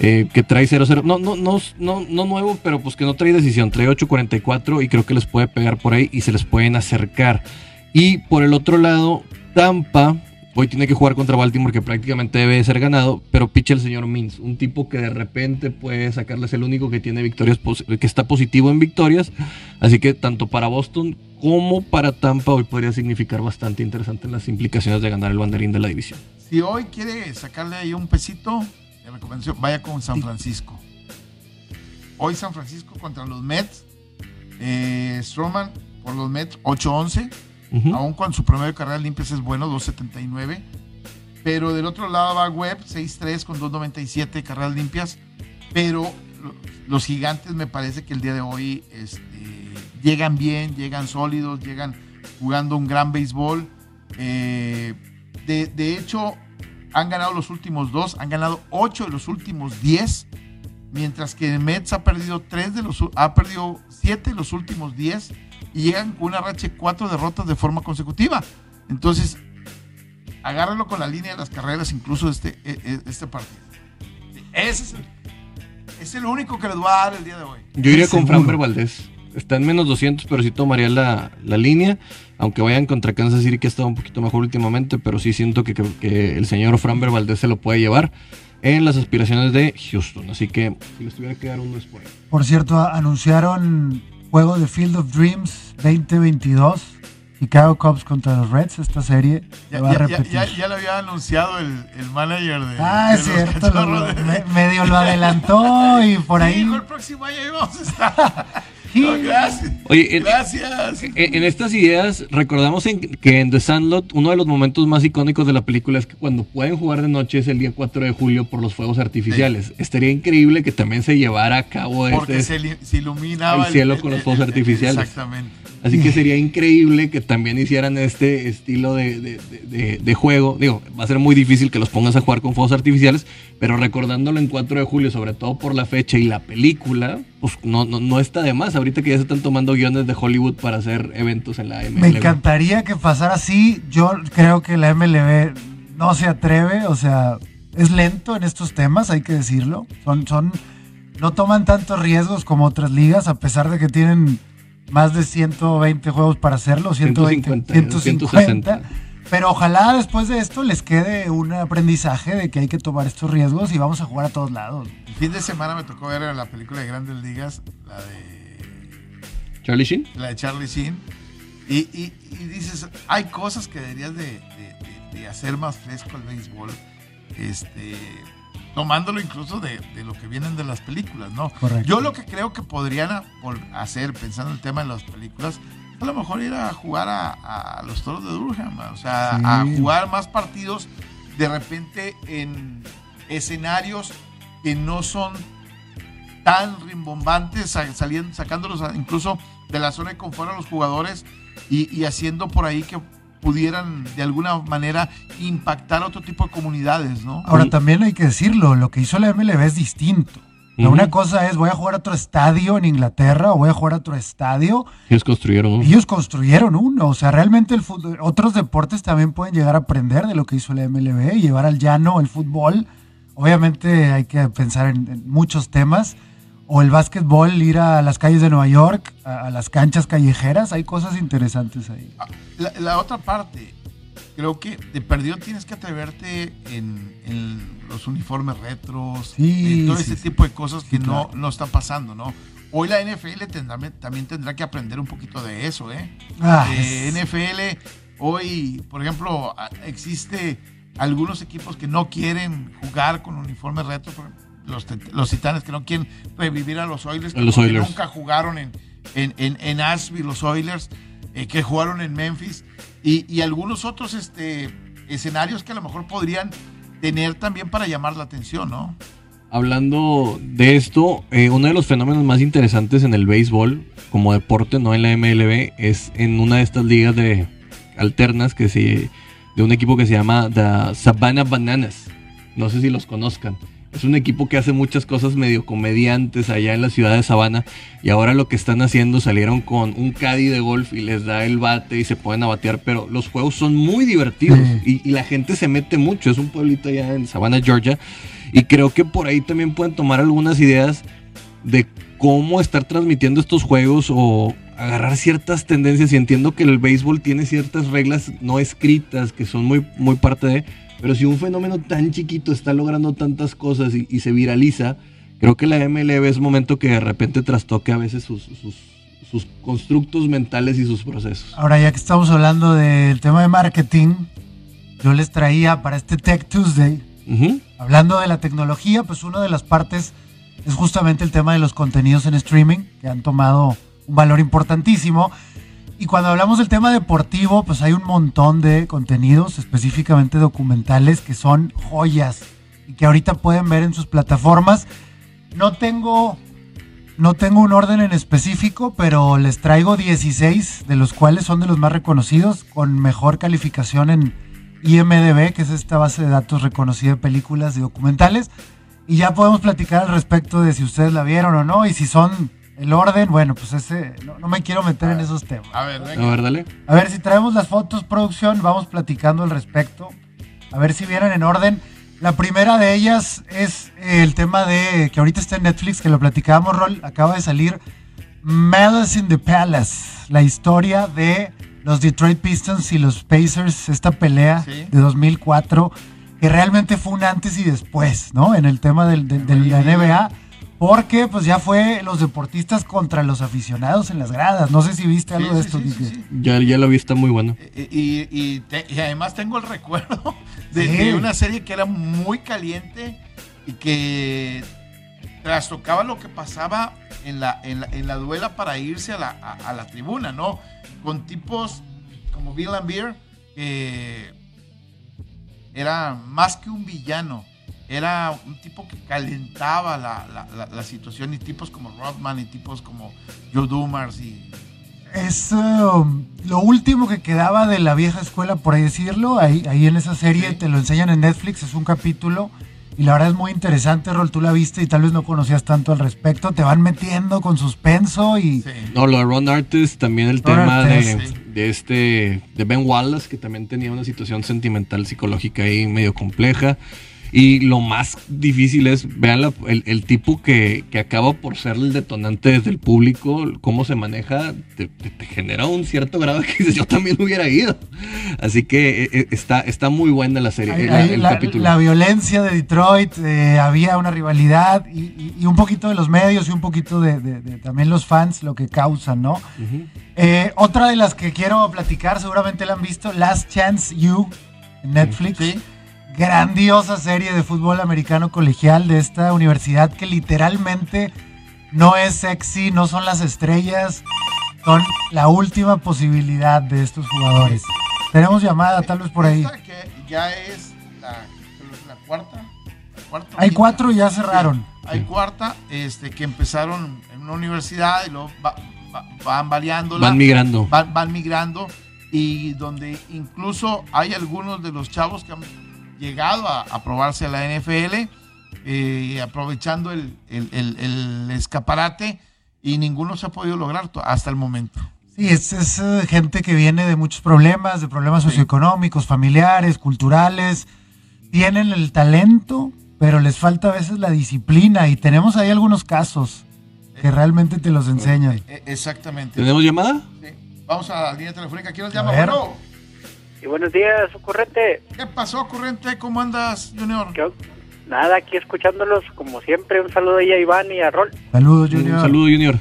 S3: eh, que trae 0-0, no, no, no, no, no nuevo, pero pues que no trae decisión, trae 8-44 y creo que les puede pegar por ahí y se les pueden acercar. Y por el otro lado, Tampa hoy tiene que jugar contra Baltimore, que prácticamente debe ser ganado, pero picha el señor Mins, un tipo que de repente puede sacarles el único que tiene victorias, que está positivo en victorias. Así que tanto para Boston como para Tampa hoy podría significar bastante interesante las implicaciones de ganar el banderín de la división.
S1: Si hoy quiere sacarle ahí un pesito, de recomendación, vaya con San Francisco. Hoy San Francisco contra los Mets. Eh, Stroman por los Mets 8-11. Aún cuando su promedio de carreras limpias es bueno, 2.79. Pero del otro lado va Webb, 6.3 con 2.97 carreras limpias. Pero lo- los gigantes me parece que el día de hoy este, llegan bien, llegan sólidos, llegan jugando un gran béisbol. Eh, de, de hecho, han ganado los últimos dos, han ganado 8 de los últimos 10. Mientras que Mets ha perdido tres de los ha perdido 7 de los últimos 10 y llegan con una racha de cuatro derrotas de forma consecutiva. Entonces, agárralo con la línea de las carreras, incluso este, e- e- este partido. Ese es el, es el único que les va a dar el día de hoy.
S3: Yo iría con. Framber Valdez. Está en menos 200, pero sí tomaría la, la línea. Aunque vayan contra Kansas City, que ha estado un poquito mejor últimamente. Pero sí siento que, que- que el señor Framber Valdez se lo puede llevar en las aspiraciones de Houston. Así que si les tuviera que dar uno es por ahí.
S2: Por cierto, anunciaron juego de Field of Dreams 2022. Chicago Cubs contra los Reds, esta serie se
S1: Ya,
S2: va a
S1: ya- ya-
S2: repetir.
S1: ya- ya lo había anunciado el, el manager de.
S2: ah, es
S1: los
S2: cierto, lo-
S1: de-
S2: me- medio lo adelantó y por ahí.
S1: Dijo, el próximo año ahí vamos a estar. Gracias.
S3: Oye, en-
S1: Gracias.
S3: En, en estas ideas, recordamos en- que en The Sandlot, uno de los momentos más icónicos de la película es que cuando pueden jugar de noche es el día 4 de julio por los fuegos artificiales. Estaría increíble que también se llevara a cabo
S1: Porque
S3: este.
S1: se, li- se iluminaba
S3: el cielo con los fuegos artificiales.
S1: Exactamente.
S3: Así que sería increíble que también hicieran este estilo de, de- de- juego. Digo, va a ser muy difícil que los pongas a jugar con fuegos artificiales, pero recordándolo en 4 de julio, sobre todo por la fecha y la película, pues no, no, no está de más. Ahorita que ya se están tomando guiones de Hollywood para hacer eventos en la MLB.
S2: Me encantaría que pasara así. Yo creo que la MLB no se atreve, o sea, es lento en estos temas, hay que decirlo. Son, son, no toman tantos riesgos como otras ligas, a pesar de que tienen más de 120 juegos para hacerlo, 120,
S3: 150,
S2: 150.
S3: 160.
S2: Pero ojalá después de esto les quede un aprendizaje de que hay que tomar estos riesgos y vamos a jugar a todos lados.
S1: El fin de semana me tocó ver la película de Grandes Ligas, la de,
S3: Charlie Sheen.
S1: la de Charlie Sheen. Y, y- y dices, hay cosas que deberías de, de- de- de hacer más fresco el béisbol. Este, tomándolo incluso de, de lo que vienen de las películas, ¿no?
S2: Correcto.
S1: Yo lo que creo que podrían hacer, pensando en el tema de las películas, a lo mejor ir a jugar a, los toros de Durham, o sea, a jugar más partidos de repente en escenarios que no son tan rimbombantes, saliendo, sacándolos incluso de la zona de confort a los jugadores y, haciendo por ahí que pudieran de alguna manera impactar a otro tipo de comunidades, ¿no?
S2: Ahora también hay que decirlo, lo que hizo la MLB es distinto. Una cosa es, voy a jugar a otro estadio en Inglaterra o voy a jugar a otro estadio.
S3: Ellos construyeron uno.
S2: Ellos construyeron uno. O sea, realmente el fútbol, otros deportes también pueden llegar a aprender de lo que hizo la MLB, llevar al llano el fútbol. Obviamente hay que pensar en, muchos temas. O el básquetbol, ir a las calles de Nueva York, a, las canchas callejeras. Hay cosas interesantes ahí.
S1: Ah, la, otra parte, creo que de perdido tienes que atreverte en, los uniformes retros, y todo ese tipo de cosas que no, no está pasando, ¿no? Hoy la NFL también tendrá que aprender un poquito de eso, ¿eh? Ah, eh NFL, hoy, por ejemplo, existe algunos equipos que no quieren jugar con uniformes retros, los, los titanes que no quieren revivir a los Oilers, que nunca jugaron en, en, en, Asheville, los Oilers, eh, que jugaron en Memphis, y, y, algunos otros este, escenarios que a lo mejor podrían tener también para llamar la atención, ¿no?
S3: Hablando de esto, eh, uno de los fenómenos más interesantes en el béisbol como deporte, no en la MLB, es en una de estas ligas de alternas que se, de un equipo que se llama The Savannah Bananas. No sé si los conozcan. Es un equipo que hace muchas cosas medio comediantes allá en la ciudad de Sabana. Y ahora lo que están haciendo, salieron con un caddy de golf y les da el bate y se pueden a batear. Pero los juegos son muy divertidos y, la gente se mete mucho. Es un pueblito allá en Savannah, Georgia. Y creo que por ahí también pueden tomar algunas ideas de cómo estar transmitiendo estos juegos o agarrar ciertas tendencias. Y entiendo que el béisbol tiene ciertas reglas no escritas que son muy, muy parte de pero si un fenómeno tan chiquito está logrando tantas cosas y, se viraliza, creo que la MLB es momento que de repente trastoque a veces sus, constructos mentales y sus procesos.
S2: Ahora, ya que estamos hablando del tema de marketing, yo les traía para este Tech Tuesday, hablando de la tecnología, pues una de las partes es justamente el tema de los contenidos en streaming, que han tomado un valor importantísimo. Y cuando hablamos del tema deportivo, pues hay un montón de contenidos, específicamente documentales, que son joyas y que ahorita pueden ver en sus plataformas. No tengo, no tengo un orden en específico, pero les traigo 16, de los cuales son de los más reconocidos, con mejor calificación en IMDB, que es esta base de datos reconocida de películas y documentales. Y ya podemos platicar al respecto de si ustedes la vieron o no y si son el orden, bueno, pues ese, no, me quiero meter en esos temas.
S3: A ver, venga. A ver, dale.
S2: A ver, si traemos las fotos, producción, vamos platicando al respecto. A ver si vienen en orden. La primera de ellas es el tema de, que ahorita está en Netflix, que lo platicábamos, Rol, acaba de salir Malice in the Palace, la historia de los Detroit Pistons y los Pacers, esta pelea de 2004, que realmente fue un antes y después, ¿no? En el tema del, de la NBA porque pues ya fue los deportistas contra los aficionados en las gradas. No sé si viste algo de esto.
S3: ya, ya lo vi, está muy bueno.
S1: Y, además tengo el recuerdo de, una serie que era muy caliente y que trastocaba lo que pasaba en la, en la, duela para irse a la, a, la, tribuna, ¿no? Con tipos como Bill and Beer, que era más que un villano era un tipo que calentaba la, situación y tipos como Rodman y tipos como Joe Dumars y...
S2: Es um, lo último que quedaba de la vieja escuela, por ahí decirlo. Ahí, ahí en esa serie te lo enseñan en Netflix, es un capítulo. Y la verdad es muy interesante, Rol, tú la viste y tal vez no conocías tanto al respecto. Te van metiendo con suspenso y...
S3: No, lo de Ron Artist, también el tema de, de, este, de Ben Wallace, que también tenía una situación sentimental, psicológica ahí medio compleja. Y lo más difícil es, vean el, tipo que, acaba por ser el detonante desde el público, cómo se maneja, te, genera un cierto grado que dices, yo también hubiera ido. Así que eh, eh, está, está muy buena la serie, el,
S2: la,
S3: capítulo.
S2: La violencia de Detroit, eh, había una rivalidad y, un poquito de los medios y un poquito de, también los fans, lo que causan, ¿no? otra de las que quiero platicar, seguramente la han visto, Last Chance You en Netflix. Sí grandiosa serie de fútbol americano colegial de esta universidad que literalmente no es sexy, no son las estrellas, son la última posibilidad de estos jugadores. Tenemos llamada tal vez por ahí.
S1: Esta que ya es la, cuarta. la cuarta o
S2: Hay
S1: quinta.
S2: cuatro y ya cerraron.
S1: Sí, hay cuarta este, que empezaron en una universidad y luego va- va- van variando.
S3: Van migrando.
S1: van, van migrando y donde incluso hay algunos de los chavos que han llegado a, a probarse a la NFL eh, aprovechando el, el- el- el escaparate y ninguno se ha podido lograr hasta el momento.
S2: Sí, es, es, eh, gente que viene de muchos problemas, de problemas
S1: Sí.
S2: socioeconómicos, familiares, culturales. Tienen el talento, pero les falta a veces la disciplina. Y tenemos ahí algunos casos que realmente te los enseñan.
S1: Eh, exactamente.
S3: ¿Tenemos llamada?
S1: Sí. Vamos a la línea telefónica. ¿Quién nos
S2: A
S1: llama?
S2: ver.
S1: Bueno,
S4: Y buenos días, ocurrente.
S1: ¿qué pasó, corriente? ¿Cómo andas, Junior?
S4: ¿Qué- Nada, aquí escuchándolos como siempre. Un saludo ahí a Iván y a Rol.
S2: Saludos,
S3: Un
S2: Junior.
S3: saludo, Junior.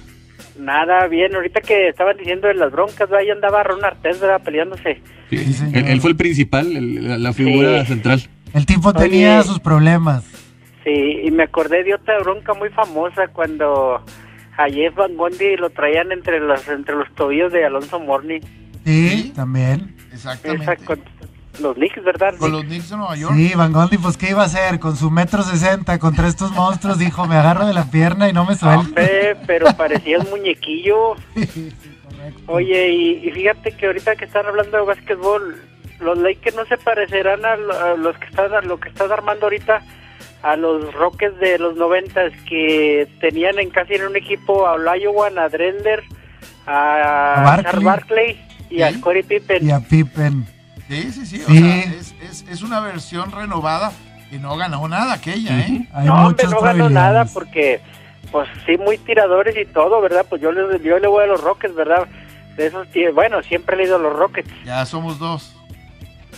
S4: Nada, bien. Ahorita que estaban diciendo de las broncas, ahí andaba Ron Artés, ¿verdad? Peleándose.
S3: Sí,
S2: Sí, señor.
S3: él, él fue el principal, el- la, la figura
S4: Sí.
S3: central.
S2: El tipo
S4: Oye.
S2: tenía sus problemas.
S4: Sí, y me acordé de otra bronca muy famosa cuando a Jeff Van Gundy lo traían entre los entre los tobillos de Alonso Morning.
S2: Sí,
S1: Sí.
S2: también.
S1: Exactamente.
S4: Esa con los Knicks, ¿verdad?
S1: Con los Knicks de Nueva York.
S2: Sí, Van Gondi, pues ¿qué iba a hacer? Con su metro sesenta contra estos monstruos, dijo, me agarro de la pierna y no me suelto.
S4: Hombre, pero parecía un muñequillo. Oye, y, y fíjate que ahorita que están hablando de básquetbol, los Lakers no se parecerán a, lo- a los que están a lo que están armando ahorita a los Rockets de los noventas que tenían en casi en un equipo a Olajuwon, a Drender,
S2: A
S4: a,
S2: Barkley.
S4: Y a. Scottie Pippen.
S2: Y a Pippen.
S1: Sí, sí, sí. O sea, es, es- es una versión renovada y no ganó nada aquella, ¿eh?
S2: Hay
S4: no, hombre, no ganó nada porque, pues sí, muy tiradores y todo, ¿verdad? Pues yo le, yo le voy a los Rockets, ¿verdad? De esos, bueno, siempre he leído a los Rockets.
S1: Ya somos dos.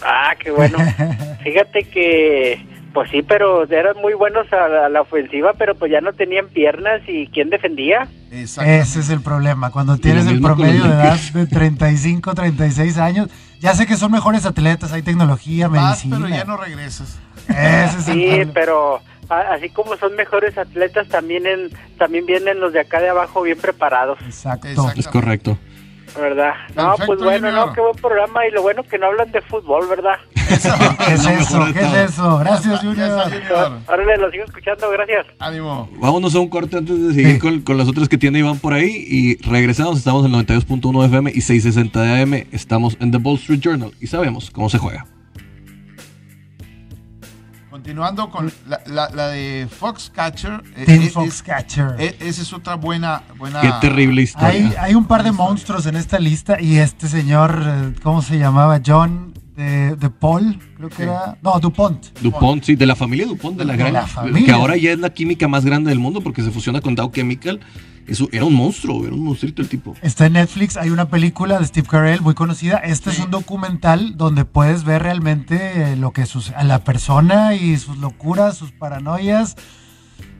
S4: Ah, qué bueno. Fíjate que, pues sí, pero eran muy buenos a la, a la ofensiva, pero pues ya no tenían piernas y ¿quién defendía?
S2: Ese es el problema. Cuando tienes el promedio de edad de 35, 36 años, ya sé que son mejores atletas, hay tecnología,
S1: Vas,
S2: medicina.
S1: pero ya no regresas.
S2: Ese es el
S4: Sí,
S2: problema.
S4: pero a- así como son mejores atletas, también en, también vienen los de acá de abajo bien preparados.
S2: Exacto.
S3: Es correcto.
S4: ¿Verdad? No,
S1: Perfecto,
S4: pues bueno,
S1: Junior.
S4: no, qué buen programa y lo bueno que no hablan de fútbol, ¿verdad?
S2: ¿Qué es eso? ¿Qué es eso? Gracias, Junior.
S4: Órale, lo sigo escuchando, gracias.
S1: Ánimo.
S3: Vámonos a un corte antes de seguir
S2: Sí.
S3: con, con las otras que tiene Iván por ahí. Y regresamos, estamos en 92.1 FM y 660 de AM. Estamos en The Wall Street Journal y sabemos cómo se juega.
S1: Continuando con la, la- la de Foxcatcher. eh,
S2: Team
S1: eh, es-
S2: Foxcatcher.
S1: eh, esa es otra buena. buena
S3: Qué terrible historia.
S2: Hay, hay un par de monstruos en esta lista y este señor, ¿cómo se llamaba? John de, de Paul, creo que
S1: Sí.
S2: era. No, DuPont.
S3: DuPont, sí, de la familia DuPont, de la
S2: De
S3: gran.
S2: la familia.
S3: Que ahora ya es la química más grande del mundo porque se fusiona con Dow Chemical. Eso era un monstruo, era un monstruito el tipo.
S2: Está en Netflix, hay una película de Steve Carell muy conocida. Este es un documental donde puedes ver realmente eh, lo que sucede a la persona y sus locuras, sus paranoias.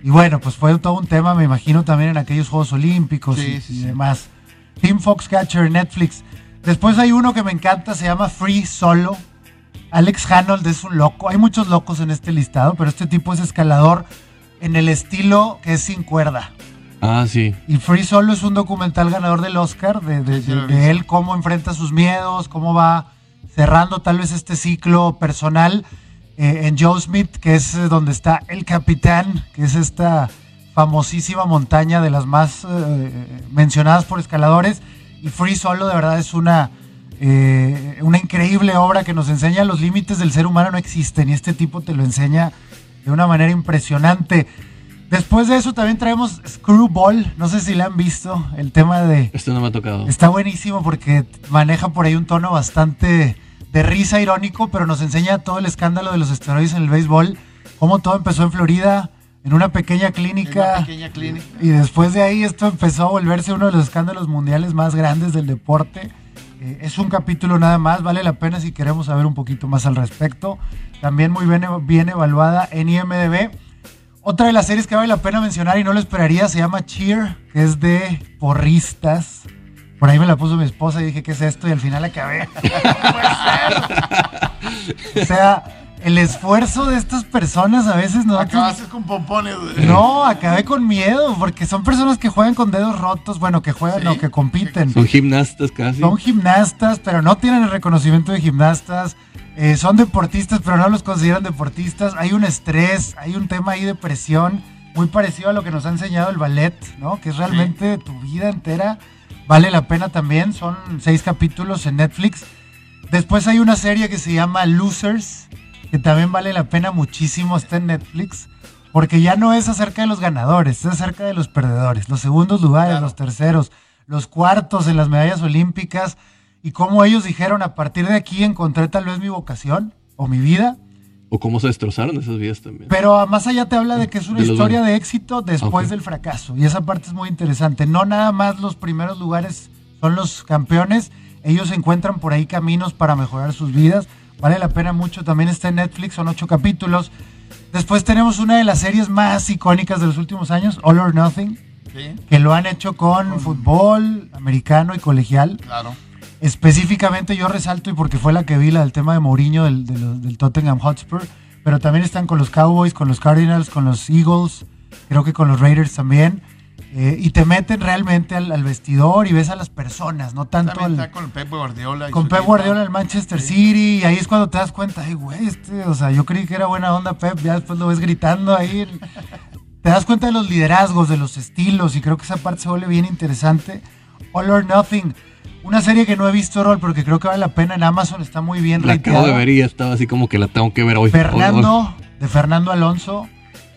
S2: Y bueno, pues fue todo un tema, me imagino, también en aquellos Juegos Olímpicos
S1: Sí,
S2: y,
S1: sí,
S2: y
S1: sí.
S2: demás. Team Foxcatcher, Netflix. Después hay uno que me encanta, se llama Free Solo. Alex Hanold es un loco. Hay muchos locos en este listado, pero este tipo es escalador en el estilo que es sin cuerda.
S3: Ah, sí.
S2: Y Free Solo es un documental ganador del Oscar de, de-
S1: Sí,
S2: de-
S1: lo he
S2: de
S1: visto.
S2: él, cómo enfrenta sus miedos, cómo va cerrando tal vez este ciclo personal eh, en Joe Smith, que es eh, donde está el capitán, que es esta famosísima montaña de las más eh, mencionadas por escaladores. Y Free Solo de verdad es una, eh, una increíble obra que nos enseña los límites del ser humano no existen y este tipo te lo enseña de una manera impresionante. Después de eso también traemos Screwball, no sé si la han visto, el tema de...
S3: Esto no me ha tocado.
S2: Está buenísimo porque maneja por ahí un tono bastante de risa irónico, pero nos enseña todo el escándalo de los esteroides en el béisbol, cómo todo empezó en Florida, en una pequeña
S1: en
S2: clínica.
S1: una pequeña clínica.
S2: Y después de ahí esto empezó a volverse uno de los escándalos mundiales más grandes del deporte. Eh, es un capítulo nada más, vale la pena si queremos saber un poquito más al respecto. También muy bien, bien evaluada en IMDB. Otra de las series que vale la pena mencionar y no lo esperaría se llama Cheer, que es de porristas. Por ahí me la puso mi esposa y dije, ¿qué es esto? Y al final acabé. o sea, el esfuerzo de estas personas a veces no.
S1: Acabaste con pompones. güey.
S2: No, acabé con miedo, porque son personas que juegan con dedos rotos, bueno, que juegan
S1: Sí.
S2: o que compiten.
S3: Son gimnastas casi.
S2: Son gimnastas, pero no tienen el reconocimiento de gimnastas. Eh, son deportistas, pero no los consideran deportistas. Hay un estrés, hay un tema ahí de presión, muy parecido a lo que nos ha enseñado el ballet, ¿no? Que es realmente tu vida entera. Vale la pena también. Son seis capítulos en Netflix. Después hay una serie que se llama Losers, que también vale la pena muchísimo. Está en Netflix. Porque ya no es acerca de los ganadores, es acerca de los perdedores, los segundos lugares,
S1: Claro.
S2: los terceros, los cuartos en las medallas olímpicas y cómo ellos dijeron a partir de aquí encontré tal vez mi vocación o mi vida,
S3: O cómo se destrozaron esas vidas también.
S2: pero más allá te habla de que es una
S3: De
S2: historia de éxito después del fracaso y esa parte es muy interesante. No nada más los primeros lugares son los campeones, ellos encuentran por ahí caminos para mejorar sus vidas. Vale la pena mucho, también está en Netflix, son ocho capítulos. Después tenemos una de las series más icónicas de los últimos años, All or Nothing,
S1: Sí,
S2: que lo han hecho con fútbol americano y colegial.
S1: claro.
S2: Específicamente yo resalto y porque fue la que vi la del tema de Mourinho del, del Tottenham Hotspur, pero también están con los Cowboys, con los Cardinals, con los Eagles, creo que con los Raiders también. Eh, y te meten realmente al, al vestidor y ves a las personas, no tanto
S1: También
S2: al-
S1: está con Pep Guardiola. y
S2: con Pep. Guardiola el Manchester City y ahí es cuando te das cuenta, ay güey, este, o sea, yo creí que era buena onda Pep, ya después lo ves gritando ahí. te das cuenta de los liderazgos, de los estilos y creo que esa parte se vuelve bien interesante. All or Nothing, una serie que no he visto Rol porque creo que vale la pena en Amazon, está muy bien
S3: La acabo de
S2: rateada.
S3: ver y ya estaba así como que la tengo que ver hoy.
S2: Fernando, de Fernando Alonso,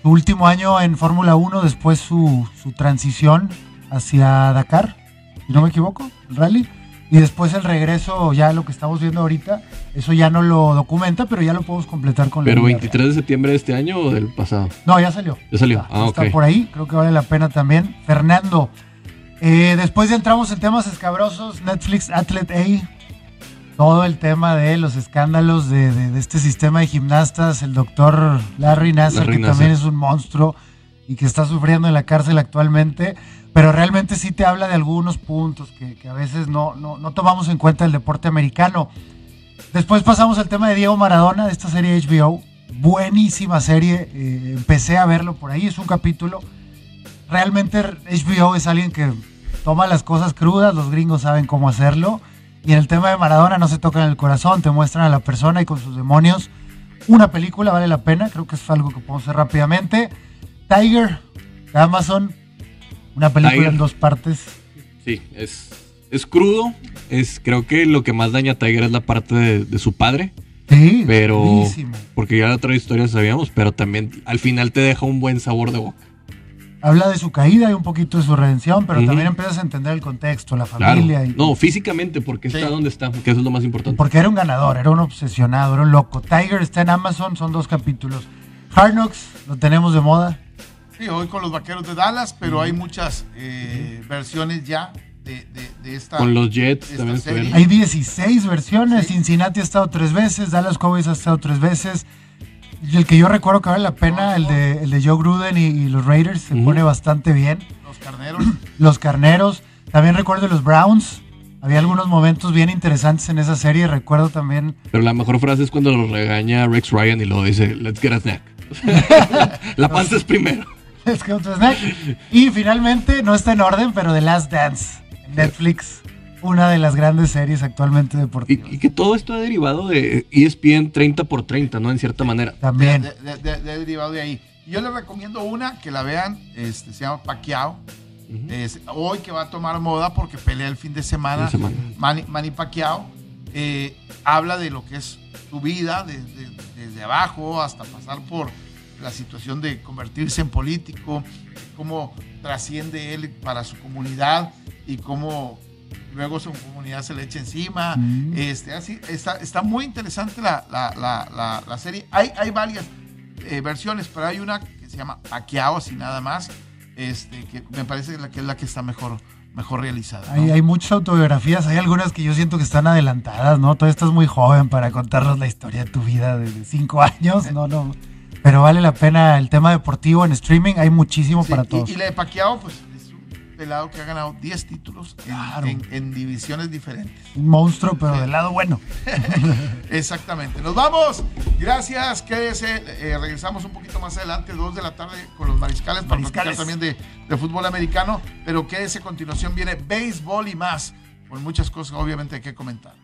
S2: su último año en Fórmula 1, después su, su transición hacia Dakar, si no me equivoco, el rally. Y después el regreso, ya lo que estamos viendo ahorita, eso ya no lo documenta, pero ya lo podemos completar con la
S3: Pero
S2: vida
S3: 23 de septiembre de este año o del pasado.
S2: No, ya salió.
S3: Ya salió.
S2: Está,
S3: Ah,
S2: está por ahí, creo que vale la pena también. Fernando, eh, después ya entramos en temas escabrosos, Netflix Athlete A, todo el tema de los escándalos de, de- de este sistema de gimnastas, el doctor Larry Nasser,
S3: Larry
S2: que también es un monstruo y que está sufriendo en la cárcel actualmente, pero realmente sí te habla de algunos puntos que, que a veces no, no, no tomamos en cuenta el deporte americano. Después pasamos al tema de Diego Maradona, de esta serie HBO. Buenísima serie. eh, empecé a verlo por ahí, es un capítulo. Realmente HBO es alguien que toma las cosas crudas, los gringos saben cómo hacerlo. Y en el tema de Maradona no se tocan el corazón, te muestran a la persona y con sus demonios. Una película vale la pena, creo que es algo que podemos hacer rápidamente. Tiger, de Amazon, una película
S3: Tiger.
S2: en dos partes.
S3: Sí, es, es crudo. Es, creo que lo que más daña a Tiger es la parte de, de su padre.
S2: Sí,
S3: Pero.
S2: buenísimo.
S3: Porque ya la otra historia sabíamos, pero también al final te deja un buen sabor de boca.
S2: Habla de su caída y un poquito de su redención, pero
S3: Ujú.
S2: también empiezas a entender el contexto, la
S3: Claro.
S2: familia. Y,
S3: No, físicamente, porque
S1: Sí.
S3: está donde está, que eso es lo más importante.
S2: Porque era un ganador, era un obsesionado, era un loco. Tiger está en Amazon, son dos capítulos. Hard Knocks, lo tenemos de moda.
S1: Sí, hoy con los vaqueros de Dallas, pero hay muchas eh, versiones ya de, de- de esta.
S3: Con los Jets
S1: esta
S3: también.
S2: Hay 16 versiones.
S1: Sí.
S2: Cincinnati ha estado tres veces, Dallas Cowboys ha estado tres veces. Y el que yo recuerdo que vale la pena, el de, el de Joe Gruden y, y los Raiders, se pone bastante bien.
S1: Los carneros.
S2: Los Carneros, también recuerdo los Browns. Había algunos momentos bien interesantes en esa serie. Recuerdo también
S3: Pero la mejor frase es cuando lo regaña Rex Ryan y lo dice, let's get a snack. la panza es primero.
S2: Es que otro snack. Y finalmente, no está en orden, pero The Last Dance. en Netflix, una de las grandes series actualmente deportivas.
S3: y que todo esto ha derivado de ESPN 30 por 30, ¿no? En cierta manera.
S2: También.
S1: De, de- de- de- derivado de ahí. Yo les recomiendo una que la vean, este, se llama. Es hoy que va a tomar moda porque pelea el fin de semana.
S3: Fin de semana.
S1: Manny, Manny Pacquiao eh, habla de lo que es su vida desde, desde abajo hasta pasar por la situación de convertirse en político, cómo trasciende él para su comunidad y cómo luego su comunidad se le echa encima.
S2: Mm.
S1: Este, así, está, está muy interesante la, la- la- la- serie. Hay, hay varias eh, versiones, pero hay una que se llama Pacquiao, así nada más, este, que me parece que es la que es la que está mejor, mejor realizada. ¿no?
S2: Hay, hay muchas autobiografías, hay algunas que yo siento que están adelantadas, ¿no? Todavía estás muy joven para contarnos la historia de tu vida de de cinco años, no, no. Pero vale la pena el tema deportivo en streaming, hay muchísimo
S1: Sí,
S2: para
S1: y-
S2: todos.
S1: Y, la de Pacquiao, pues pelado que ha ganado 10 títulos en,
S2: Claro.
S1: en- en divisiones diferentes.
S2: Un monstruo, pero del lado bueno.
S1: Exactamente. Nos vamos. Gracias. Quédese. Eh, regresamos un poquito más adelante, 2 de la tarde, con los mariscales para
S2: Mariscales.
S1: también de, de fútbol americano. Pero quédese a continuación. Viene béisbol y más. Con muchas cosas, obviamente, que comentar.